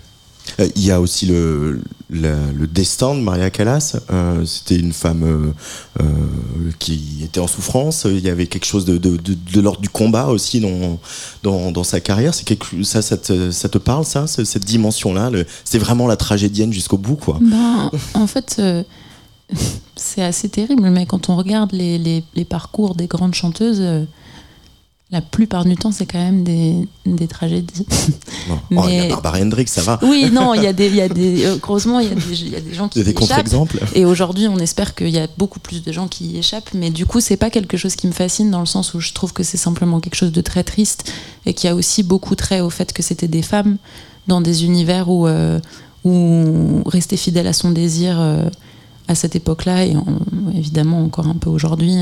E: Euh, il y a aussi le, destin de Maria Callas. Euh, c'était une femme euh, qui était en souffrance. Il y avait quelque chose de, l'ordre du combat aussi dans, dans, sa carrière. Ça, ça te, parle, ça, cette dimension-là C'est vraiment la tragédienne jusqu'au bout, quoi.
G: Ben, en fait, (laughs) c'est assez terrible, mais quand on regarde les parcours des grandes chanteuses la plupart du temps, c'est quand même des, des tragédies. (laughs)
E: Mais... (laughs) Oh, il y a Barbara Hendricks, ça va.
G: Oui, non, il y a (laughs) des, il y a des, heureusement, il y, a des, il y a des gens qui
E: y des contre-exemples.
G: Et aujourd'hui, on espère qu'il y a beaucoup plus de gens qui y échappent. Mais du coup, c'est pas quelque chose qui me fascine dans le sens où je trouve que c'est simplement quelque chose de très triste et qui a aussi beaucoup trait au fait que c'était des femmes dans des univers où, euh, où rester fidèle à son désir euh, à cette époque-là et évidemment encore un peu aujourd'hui.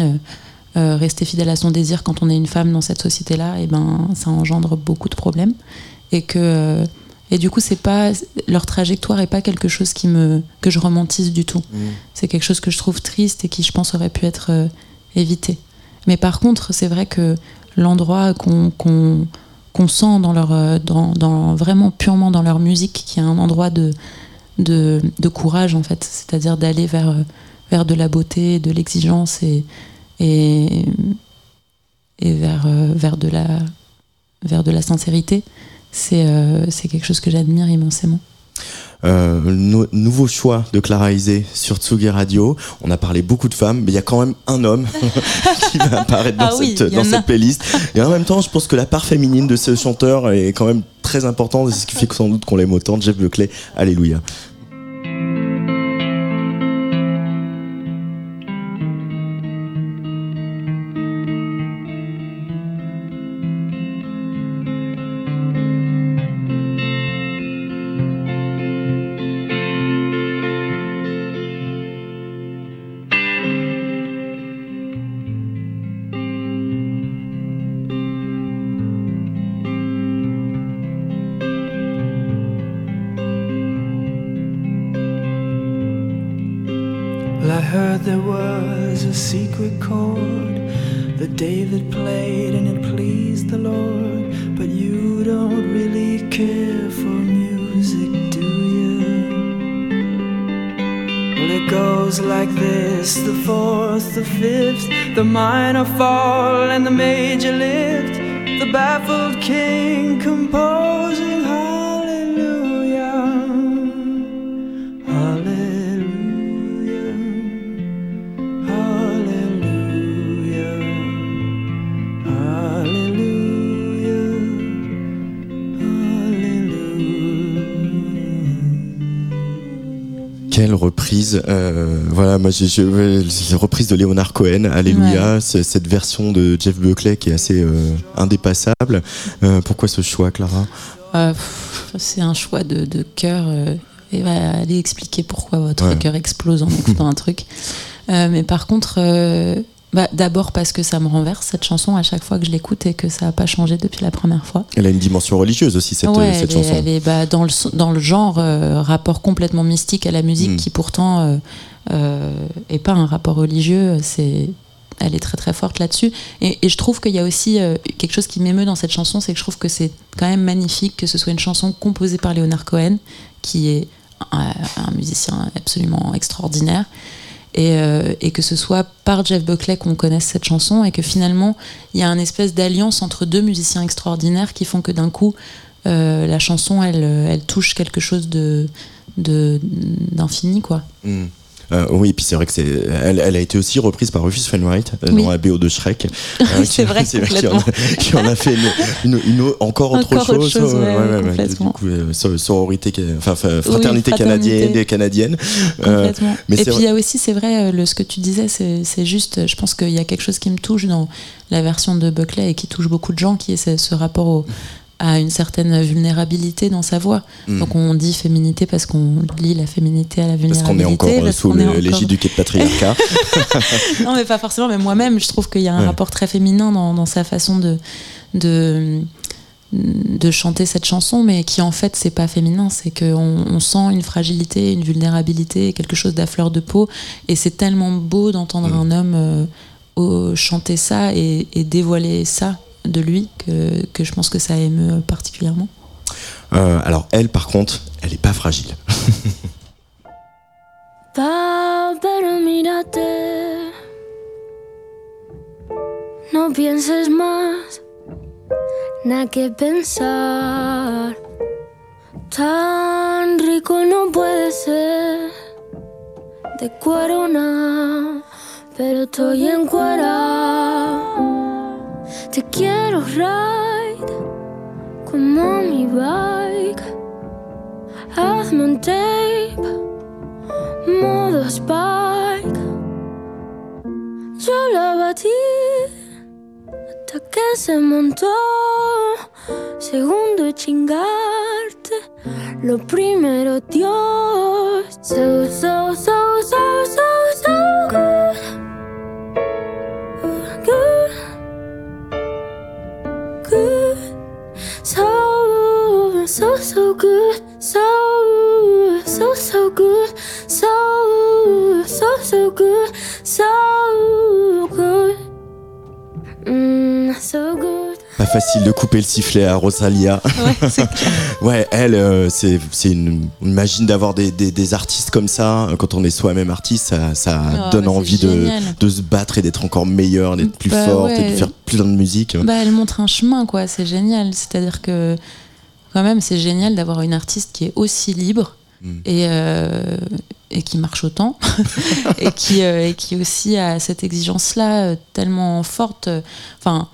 G: Euh, rester fidèle à son désir quand on est une femme dans cette société-là, et eh ben ça engendre beaucoup de problèmes. Et que euh, et du coup, c'est pas leur trajectoire est pas quelque chose qui me que je romantise du tout. Mmh. C'est quelque chose que je trouve triste et qui, je pense, aurait pu être euh, évité. Mais par contre, c'est vrai que l'endroit qu'on qu'on sent dans leur dans, dans, vraiment purement dans leur musique, qui est un endroit de de, de courage en fait, c'est-à-dire d'aller vers vers de la beauté, de l'exigence et et, et vers, euh, vers de la vers de la sincérité, c'est c'est quelque chose que j'admire immensément.
E: Euh, nouveau choix de Clara Isé sur Tsugi Radio. On a parlé beaucoup de femmes, mais il y a quand même un homme (laughs) qui va apparaître dans,
G: Ah
E: cette, dans cette playlist. Et en même temps, je pense que la part féminine de ce chanteur est quand même très importante. et C'est ce qui fait sans doute qu'on l'aime autant. Jeff Buckley, Alléluia.
H: Baffled king composing
E: Euh, Voilà, moi j'ai une reprise de Leonard Cohen, Alléluia. Cette version de Jeff Buckley qui est assez euh, indépassable. Euh, pourquoi ce choix, Clara?
G: C'est un choix de, de cœur. et va aller expliquer pourquoi votre
E: Ouais.
G: cœur explose en écoutant un truc. Mais par contre, bah, d'abord parce que ça me renverse cette chanson à chaque fois que je l'écoute et que ça n'a pas changé depuis la première fois.
E: Elle a une dimension religieuse aussi, cette,
G: Ouais,
E: euh, cette
G: elle est,
E: chanson.
G: elle est, bah, dans, le, dans le genre euh, rapport complètement mystique à la musique
E: Mm.
G: qui pourtant euh, euh, pas un rapport religieux. C'est, elle est très très forte là-dessus. Et, et je trouve qu'il y a aussi euh, quelque chose qui m'émeut dans cette chanson, c'est que je trouve que c'est quand même magnifique que ce soit une chanson composée par Leonard Cohen, qui est un, un musicien absolument extraordinaire. Et, euh, et que ce soit par Jeff Buckley qu'on connaisse cette chanson et que finalement il y a une espèce d'alliance entre deux musiciens extraordinaires qui font que d'un coup euh, la chanson elle, euh, elle touche quelque chose d'infini quoi.
E: Mm. Euh, oui, puis c'est vrai que c'est, elle, elle a été aussi reprise par Rufus Wainwright euh,
G: Oui.
E: dans la BO de Shrek. (laughs) euh,
G: C'est vrai,
E: qui, (laughs) en a, qui en a fait une, une- une- encore autre
G: Encore autre
E: chose.
G: chose, ouais, ouais,
E: Du
G: complètement.
E: coup, so- sororité, ca- enfin, fa- fraternité
G: fraternité.
E: canadienne, des canadiennes. Euh, mais
G: et
E: c'est
G: puis il y a aussi, c'est vrai, euh, le, ce que tu disais, c'est c'est juste, je pense qu'il y a quelque chose qui me touche dans la version de Buckley et qui touche beaucoup de gens, qui est ce, ce rapport au- à une certaine vulnérabilité dans sa voix.
E: Mm.
G: Donc on dit féminité parce qu'on lie la féminité à la
E: parce
G: vulnérabilité.
E: qu'on est encore euh,
G: parce
E: sous l'égide du quai de patriarcat. (laughs)
G: non, mais pas forcément, mais moi-même, je trouve qu'il y a un
E: Ouais.
G: rapport très féminin dans, dans sa façon de, de, de chanter cette chanson, mais qui en fait, c'est pas féminin, c'est qu'on on sent une fragilité, une vulnérabilité, quelque chose d'à fleur de peau, et c'est tellement beau d'entendre
E: Mm.
G: un homme euh, chanter ça et, et dévoiler ça de lui que, que je pense que ça émeut particulièrement.
E: Euh, alors elle, par contre, elle est pas fragile.
I: Va, pero mírate. No pienses más, nada que pensar. Tan rico no puede ser. De cuero nada, pero estoy en cuera. Te quiero ride como mi bike. Hazme un tape modo Spike. Yo la batí hasta que se montó. Segundo chingarte. Lo primero Dios. So, so, so, so, so, so. Good. So, so, so good. So, so, so good. So, so, so good. So good. Mm, so good.
E: Pas facile de couper le sifflet à Rosalia.
G: Ouais, (laughs)
E: Ouais, elle, euh, c'est une. On imagine d'avoir des, des, des artistes comme ça. Quand on est soi-même artiste, ça, ça
G: Oh,
E: donne
G: mais c'est
E: envie de, de se battre et d'être encore meilleur, d'être plus
G: Bah
E: forte et de faire plein de musique.
G: Bah, elle montre un chemin, quoi. C'est génial. C'est-à-dire que, quand même, c'est génial d'avoir une artiste qui est aussi libre
E: Mm.
G: et, euh, et qui marche autant (laughs) et, qui, euh, et qui aussi a cette exigence-là euh, tellement forte. Enfin,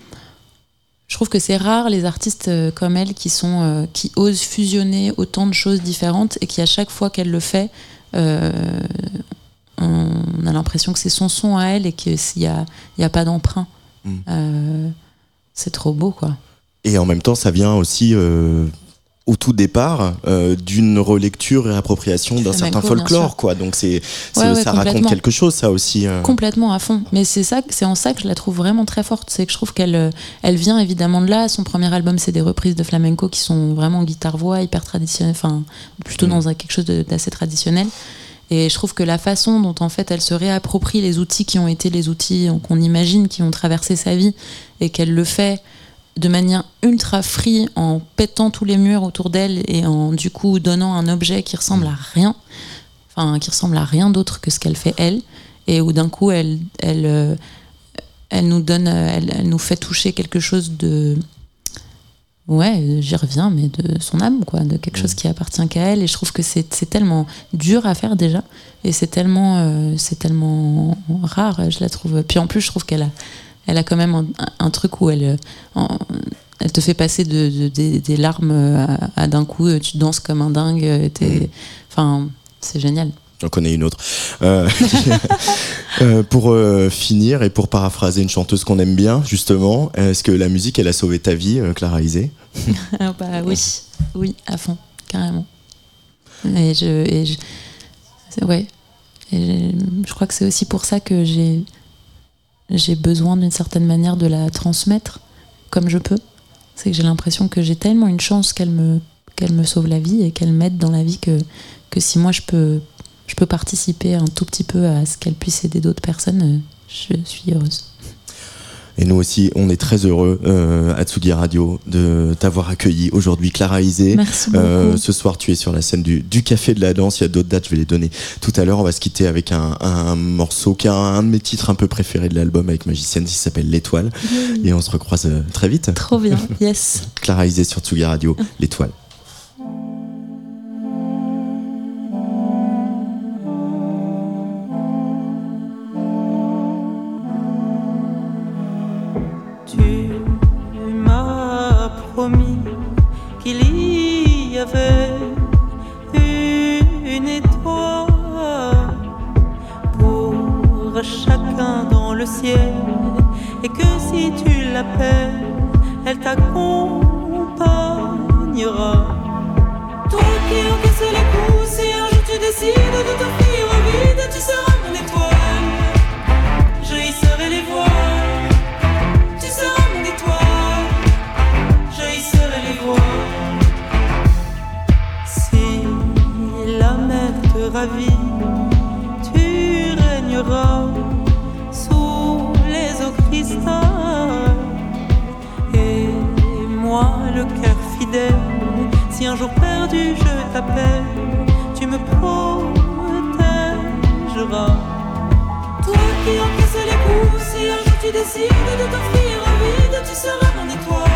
G: je trouve que c'est rare les artistes euh, comme elle qui sont euh, qui osent fusionner autant de choses différentes et qui à chaque fois qu'elle le fait, euh, on a l'impression que c'est son son à elle et qu'il n'y a, y a pas d'emprunt.
E: Mm.
G: Euh, c'est trop beau, quoi.
E: Et en même temps, ça vient aussi euh, au tout départ euh, d'une relecture et appropriation d'un certain folklore, quoi. Donc c'est, c'est-
G: Ouais, ouais,
E: ça raconte quelque chose, ça aussi. euh.
G: Complètement à fond. Mais c'est ça, c'est en ça que je la trouve vraiment très forte. C'est que je trouve qu'elle, euh, elle vient évidemment de là. Son premier album, c'est des reprises de flamenco qui sont vraiment guitare-voix, hyper traditionnelles, enfin plutôt
E: Mm.
G: dans quelque chose d'assez traditionnel. Et je trouve que la façon dont en fait elle se réapproprie les outils qui ont été les outils qu'on imagine qui ont traversé sa vie et qu'elle le fait de manière ultra free en pétant tous les murs autour d'elle et en du coup donnant un objet qui ressemble à rien, enfin qui ressemble à rien d'autre que ce qu'elle fait elle et où d'un coup elle elle euh, elle nous donne elle, elle nous fait toucher quelque chose de ouais j'y reviens mais de son âme quoi de quelque chose qui appartient qu'à elle et je trouve que c'est c'est tellement dur à faire déjà et c'est tellement euh, c'est tellement rare je la trouve. Puis en plus je trouve qu'elle a elle a quand même un, un truc où elle euh, en- elle te fait passer de, de- des, des larmes à, à d'un coup euh, tu danses comme un dingue euh, t'es- enfin c'est génial
E: J'en connais une autre. Euh, (laughs) euh, pour euh, finir et pour paraphraser une chanteuse qu'on aime bien, justement, est-ce que la musique, elle a sauvé ta vie, euh, Clara Isé (laughs)
G: Ah bah oui, oui, à fond, carrément. Et je, et je c'est- ouais. Et je crois que c'est aussi pour ça que j'ai, j'ai besoin d'une certaine manière de la transmettre comme je peux. C'est que j'ai l'impression que j'ai tellement une chance qu'elle me, qu'elle me sauve la vie et qu'elle m'aide dans la vie que, si moi je peux, je peux participer un tout petit peu à ce qu'elle puisse aider d'autres personnes, euh, je suis heureuse.
E: Et nous aussi, on est très heureux euh, à Tsugi Radio de t'avoir accueilli aujourd'hui, Clara Isé.
G: Merci beaucoup.
E: Euh, ce soir, tu es sur la scène du, du Café de la Danse. Il y a d'autres dates, je vais les donner tout à l'heure. On va se quitter avec un, un morceau qui est un, de mes titres un peu préférés de l'album avec Magicienne, qui s'appelle L'Étoile. Et on se recroise euh, très vite.
G: Trop bien, (laughs) yes.
E: Clara Isé sur Tsugi Radio, L'Étoile.
F: Une étoile pour chacun dans le ciel et que si tu l'appelles, elle t'accompagnera. Toi qui encaisses les coups, si un jour tu décides de t'offrir ravit, tu régneras sous les eaux cristal. Et moi, le cœur fidèle, si un jour perdu je t'appelle, tu me protégeras. Toi qui encaisses les coups, si un jour tu décides de t'offrir un vide, tu seras mon étoile.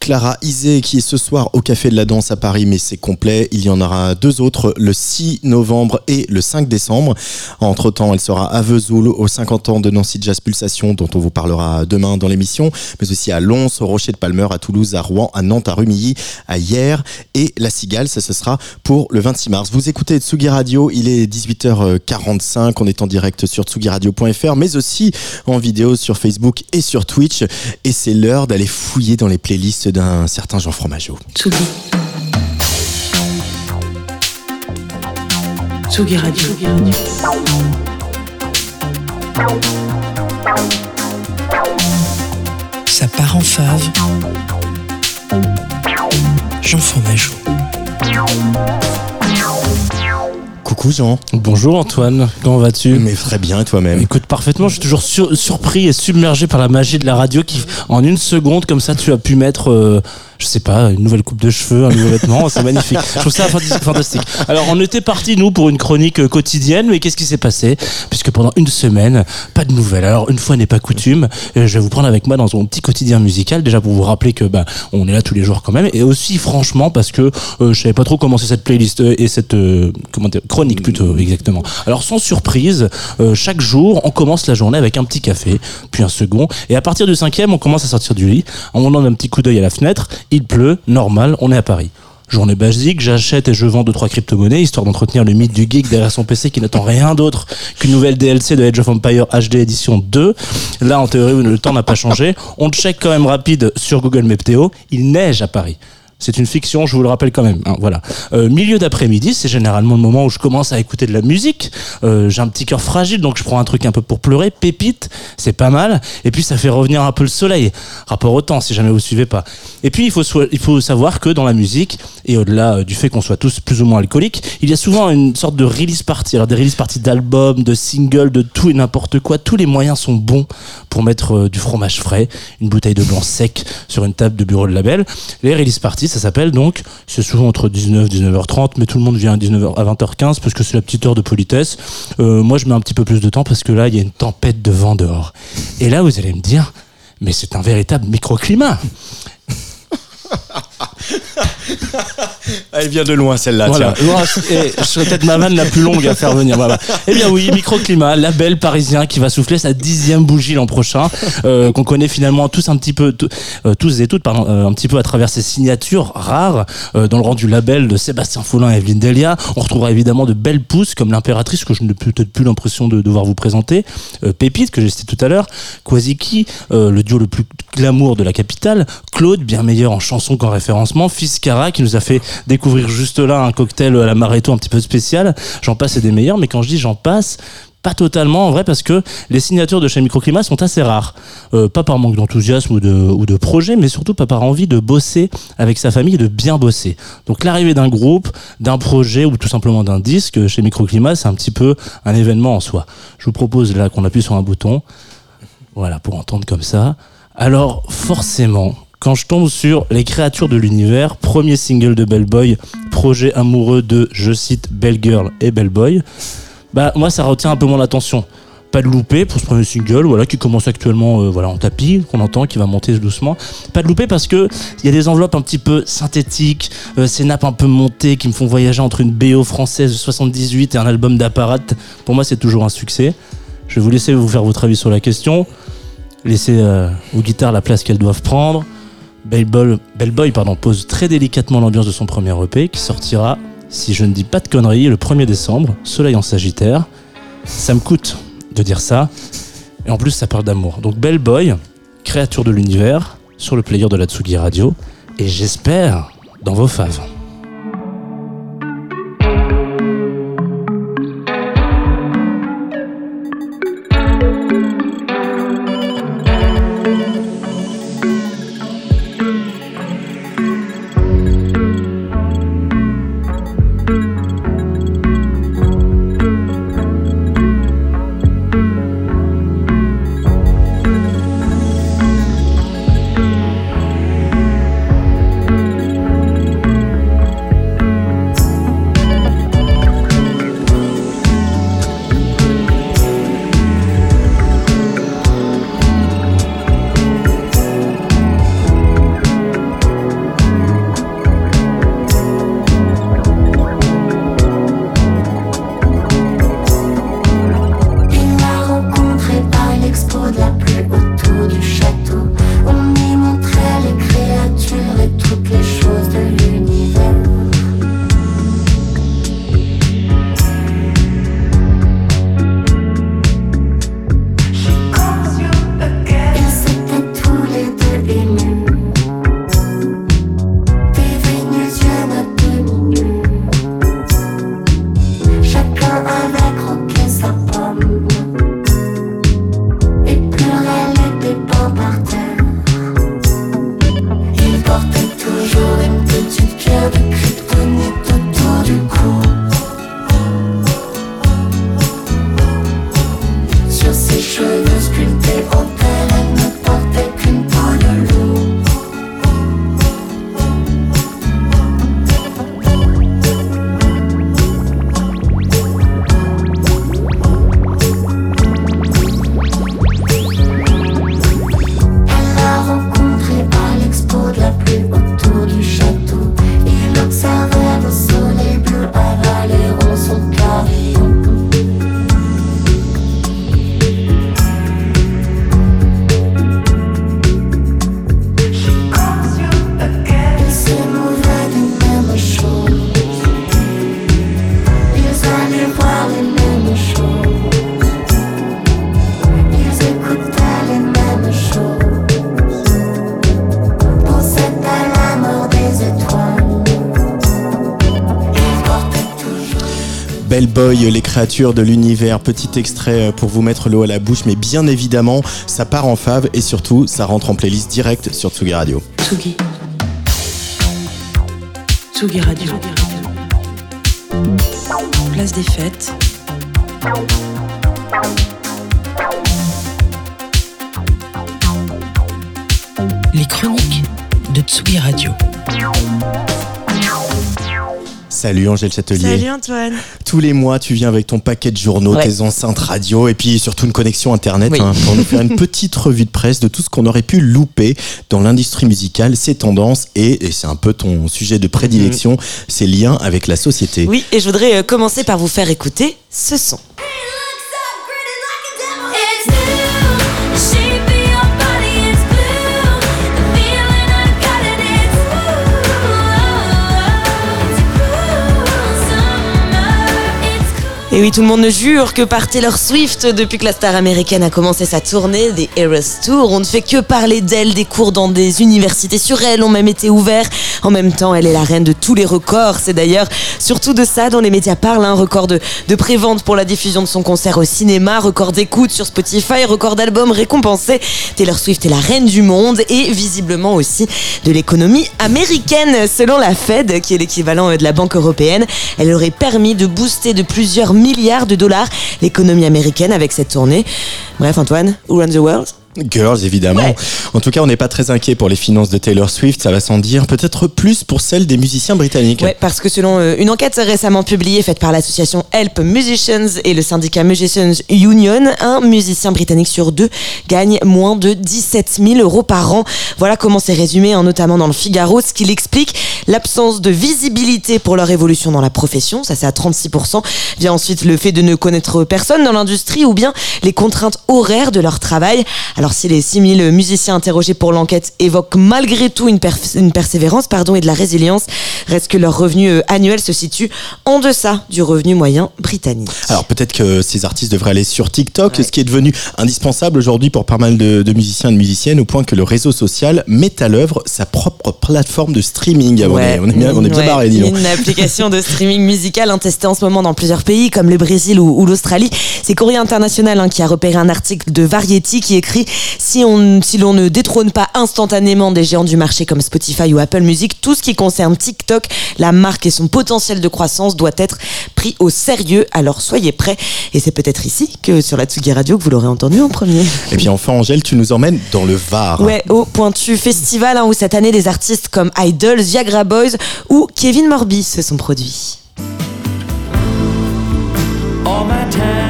E: Clara Isé qui est ce soir au Café de la Danse à Paris, mais c'est complet. Il y en aura deux autres le 6 novembre et le 5 décembre. Entre temps, elle sera à Vesoul aux 50 ans de Nancy Jazz Pulsation, dont on vous parlera demain dans l'émission, mais aussi à Lons, au Rocher de Palmer, à Toulouse, à Rouen, à Nantes, à Rumilly, à Hier et La Cigale. Ça, ce sera pour le 26 mars. Vous écoutez Tsugi Radio. Il est 18h45. On est en direct sur tsugiradio.fr, mais aussi en vidéo sur Facebook et sur Twitch. Et c'est l'heure d'aller fouiller dans les playlists d'un certain Jean Fromageau.
A: Tsugi. Tsugi Radio. Ça part en fave. Jean Fromageau.
E: Coucou Jean.
J: Bonjour Antoine, comment vas-tu
E: Mais très bien, toi-même
J: Écoute, parfaitement, je suis toujours sur- surpris et submergé par la magie de la radio qui, en une seconde, comme ça, tu as pu mettre, euh, je sais pas, une nouvelle coupe de cheveux, un nouveau vêtement, c'est magnifique. Je trouve ça fantastique-. Alors, on était parti nous, pour une chronique euh, quotidienne, mais qu'est-ce qui s'est passé Puisque pendant une semaine, pas de nouvelles. Alors, une fois n'est pas coutume, euh, je vais vous prendre avec moi dans mon petit quotidien musical, déjà pour vous rappeler que, bah, on est là tous les jours quand même, et aussi, franchement, parce que euh, je savais pas trop comment c'est cette playlist euh, et cette, euh, comment dire, chronique plutôt, exactement. Alors, sans surprise, euh, chaque jour, on commence la journée avec un petit café, puis un second, et à partir du cinquième, on commence à sortir du lit, on donne un petit coup d'œil à la fenêtre, il pleut, normal, on est à Paris. Journée basique, j'achète et je vends deux trois crypto-monnaies histoire d'entretenir le mythe du geek derrière son PC qui n'attend rien d'autre qu'une nouvelle DLC de Age of Empire HD édition 2. Là, en théorie, le temps n'a pas changé. On check quand même rapide sur Google Météo. Il neige à Paris. C'est une fiction, je vous le rappelle quand même. hein, voilà. Euh, milieu d'après-midi, c'est généralement le moment où je commence à écouter de la musique. Euh, J'ai un petit cœur fragile, donc je prends un truc un peu pour pleurer. Pépite, c'est pas mal. Et puis ça fait revenir un peu le soleil. Rapport au temps, si jamais vous suivez pas. Et puis il faut, il faut savoir que dans la musique, et au-delà euh, du fait qu'on soit tous plus ou moins alcooliques, il y a souvent une sorte de release party. Alors des release parties d'albums, de singles, de tout et n'importe quoi. Tous les moyens sont bons pour mettre du fromage frais, une bouteille de blanc sec sur une table de bureau de label. Les release parties, ça s'appelle donc, c'est souvent entre 19 et 19h30, mais tout le monde vient à 19h à 20h15 parce que c'est la petite heure de politesse. Euh, moi, je mets un petit peu plus de temps parce que là, il y a une tempête de vent dehors. Et là, vous allez me dire, mais c'est un véritable microclimat. (laughs)
E: Elle vient de loin celle-là.
J: Voilà. Et je serais peut-être ma vanne la plus longue à faire venir. Voilà. Eh bien oui, microclimat, label parisien qui va souffler sa dixième bougie l'an prochain, euh, qu'on connaît finalement tous un petit peu, tous- euh, tous et toutes, pardon, euh, un petit peu à travers ses signatures rares euh, dans le rang du label de Sébastien Follin et Evelyne Delia. On retrouvera évidemment de belles pousses comme l'impératrice que je n'ai peut-être plus l'impression de devoir vous présenter, Pépite que j'ai cité tout à l'heure, Kwaziki, euh, le duo le plus glamour de la capitale, Claude, bien meilleur en chanson qu'en référencement, Fiskara qui nous a fait découvrir juste là un cocktail à la Maréto un petit peu spécial. J'en passe et des meilleurs, mais quand je dis j'en passe, pas totalement en vrai parce que les signatures de chez Microclimat sont assez rares. Euh, pas par manque d'enthousiasme ou de, ou de projet, mais surtout pas par envie de bosser avec sa famille et de bien bosser. Donc l'arrivée d'un groupe, d'un projet ou tout simplement d'un disque chez Microclimat, c'est un petit peu un événement en soi. Je vous propose là qu'on appuie sur un bouton. Voilà, pour entendre comme ça. Alors, forcément, quand je tombe sur Les créatures de l'univers, premier single de Bellboy, projet amoureux de, je cite, Belle Girl et Bellboy, bah, moi, ça retient un peu mon attention. Pas de loupé pour ce premier single, voilà, qui commence actuellement, euh, voilà, en tapis, qu'on entend, qui va monter doucement. Pas de loupé parce que il y a des enveloppes un petit peu synthétiques, euh, ces nappes un peu montées qui me font voyager entre une BO française de 78 et un album d'apparat. Pour moi, c'est toujours un succès. Je vais vous laisser vous faire votre avis sur la question. Laissez euh, aux guitares la place qu'elles doivent prendre. Bellboy, Bellboy pardon, pose très délicatement l'ambiance de son premier EP qui sortira, si je ne dis pas de conneries, le 1er décembre, Soleil en Sagittaire. Ça me coûte de dire ça. Et en plus, ça parle d'amour. Donc Bellboy, créature de l'univers, sur le player de la Tsugi Radio. Et j'espère dans vos faves.
E: Boy, les créatures de l'univers. Petit extrait euh, pour vous mettre l'eau à la bouche, mais bien évidemment, ça part en fave et surtout, ça rentre en playlist direct sur Tsugi Radio.
A: Tsugi. Tsugi Radio. Place des fêtes. Les chroniques de Tsugi Radio.
E: Salut Angèle Châtelier.
K: Salut Antoine.
E: Tous les mois, tu viens avec ton paquet de journaux,
K: Ouais.
E: tes enceintes radio et puis surtout une connexion internet
K: Oui.
E: hein, pour nous faire une (laughs) petite revue de presse de tout ce qu'on aurait pu louper dans l'industrie musicale, ses tendances et, et c'est un peu ton sujet de prédilection, ses liens avec la société.
K: Oui, et je voudrais euh, commencer par vous faire écouter ce son. Et oui, tout le monde ne jure que par Taylor Swift depuis que la star américaine a commencé sa tournée des Eras Tour. On ne fait que parler d'elle, des cours dans des universités sur elle ont même été ouverts. En même temps, elle est la reine de tous les records. C'est d'ailleurs surtout de ça dont les médias parlent. Un record de, de prévente pour la diffusion de son concert au cinéma, record d'écoute sur Spotify, record d'albums récompensés. Taylor Swift est la reine du monde et visiblement aussi de l'économie américaine. Selon la Fed, qui est l'équivalent euh, de la Banque européenne, elle aurait permis de booster de plusieurs milliards de dollars l'économie américaine avec cette tournée. Bref, Antoine, Who Runs the World?
E: Girls, évidemment. En tout cas, on n'est pas très inquiet pour les finances de Taylor Swift, ça va sans dire. Peut-être plus pour celles des musiciens britanniques.
K: Ouais, parce que selon euh, une enquête récemment publiée faite par l'association Help Musicians et le syndicat Musicians Union, un musicien britannique sur deux gagne moins de 17 000 euros par an. Voilà comment c'est résumé, hein, notamment dans le Figaro, ce qui l'explique. L'absence de visibilité pour leur évolution dans la profession, ça c'est à 36%, vient ensuite le fait de ne connaître personne dans l'industrie ou bien les contraintes horaires de leur travail. Alors si les 6000 musiciens interrogés pour l'enquête évoquent malgré tout une, persévérance pardon, et de la résilience, reste que leur revenu euh, annuel se situe en deçà du revenu moyen britannique.
E: Alors peut-être que ces artistes devraient aller sur TikTok, ce qui est devenu indispensable aujourd'hui pour pas mal de, de musiciens et de musiciennes, au point que le réseau social met à l'œuvre sa propre plateforme de streaming. Ah, on, est, on est bien, on est bien
K: Ouais.
E: barré, dis donc.
K: Une application de streaming musical hein, testée en ce moment dans plusieurs pays comme le Brésil ou, ou l'Australie. C'est Courrier International hein, qui a repéré un article de Variety qui écrit si on si l'on ne détrône pas instantanément des géants du marché comme Spotify ou Apple Music, tout ce qui concerne TikTok, la marque et son potentiel de croissance doit être pris au sérieux. Alors soyez prêts. Et c'est peut-être ici que sur la Tsugi Radio que vous l'aurez entendu en premier.
E: Et puis enfin, Angèle, tu nous emmènes dans le Var.
K: Ouais, au Pointu Festival hein, où cette année des artistes comme Idols, Viagra Boys ou Kevin Morby se sont produits.
H: All my time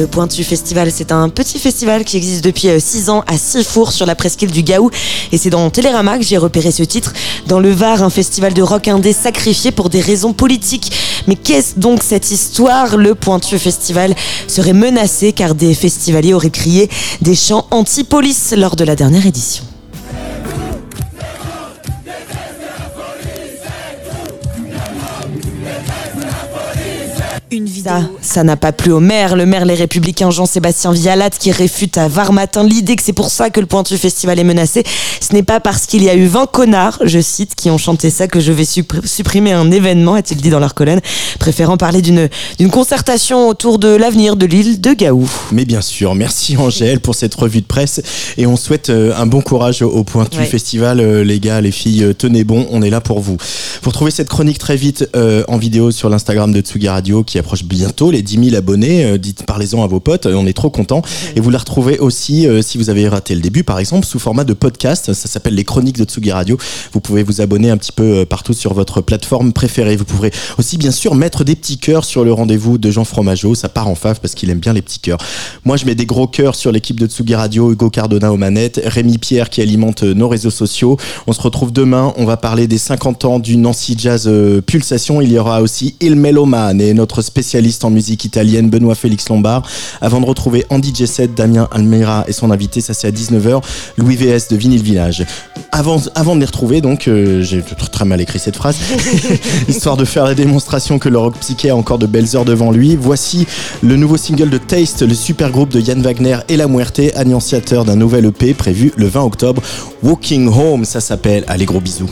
K: Le Pointu Festival, c'est un petit festival qui existe depuis 6 ans à Sifour sur la presqu'île du Gaou. Et c'est dans Télérama que j'ai repéré ce titre. Dans le Var, un festival de rock indé sacrifié pour des raisons politiques. Mais qu'est-ce donc cette histoire? Le Pointu Festival serait menacé car des festivaliers auraient crié des chants anti-police lors de la dernière édition.
A: Une
K: Ça, ça n'a pas plu au maire, le maire Les Républicains Jean-Sébastien Vialat qui réfute à Var matin l'idée que c'est pour ça que le Pointu Festival est menacé. Ce n'est pas parce qu'il y a eu 20 connards, je cite, qui ont chanté ça que je vais suppr- supprimer un événement, a-t-il dit dans leur colonne, préférant parler d'une d'une concertation autour de l'avenir de l'île de Gaou.
E: Mais bien sûr, merci Angèle pour cette revue de presse et on souhaite euh, un bon courage au Pointu
K: Ouais.
E: Festival. Euh, Les gars, les filles, euh, tenez bon, on est là pour vous. Vous retrouvez cette chronique très vite euh, en vidéo sur l'Instagram de Tsugi Radio qui approche bientôt les 10 000 abonnés. Euh, dites, parlez-en à vos potes, on est trop contents. Et vous la retrouvez aussi euh, si vous avez raté le début, par exemple, sous format de podcast. Ça s'appelle les chroniques de Tsugi Radio. Vous pouvez vous abonner un petit peu euh, partout sur votre plateforme préférée. Vous pourrez aussi, bien sûr, mettre des petits cœurs sur le rendez-vous de Jean Fromageau. Ça part en fave parce qu'il aime bien les petits cœurs. Moi, je mets des gros cœurs sur l'équipe de Tsugi Radio, Hugo Cardona aux manettes, Rémi Pierre qui alimente nos réseaux sociaux. On se retrouve demain. On va parler des 50 ans du Nancy Jazz Pulsation. Il y aura aussi Il Meloman et notre spécialiste en musique italienne, Benoît Félix Lombard, avant de retrouver Andy Jesset, Damien Almeida et son invité, ça c'est à 19h, Louis VS de Vinyl Village. Avant, avant de les retrouver, donc, euh, j'ai très mal écrit cette phrase, (laughs) histoire de faire la démonstration que le rock psyché a encore de belles heures devant lui, voici le nouveau single de Taste, le super groupe de Yann Wagner et La Muerte, annonciateur d'un nouvel EP prévu le 20 octobre. Walking Home, ça s'appelle. Allez, gros bisous.